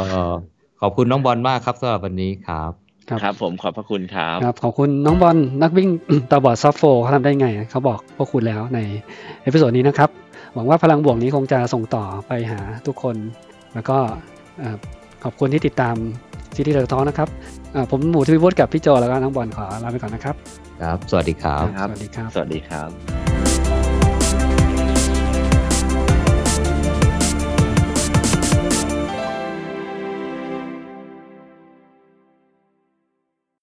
ขอบคุณน้องบอลมากครับสำหรับวันนี้ครับครับครับผมขอบพระคุณครับครับ ขอบคุณน้องบอลนักวิ่งตาบอด sub four เขาทำได้ไง เขาบอกพวกคุณแล้วใน episode นี้นะครับ หวังว่าพลังบวกนี้คงจะส่งต่อไปหาทุกคน แล้วก็เอ่อขอบคุณที่ติดตาม ซีรีส์ the ท้อนะครับเอ่อผมหมูทวีวุฒิกับพี่โจแล้วก็น้องบอลขอลาไปก่อนนะครับ ครับ สวัสดีครับครับสวัสดีครับ สวัสดีครับ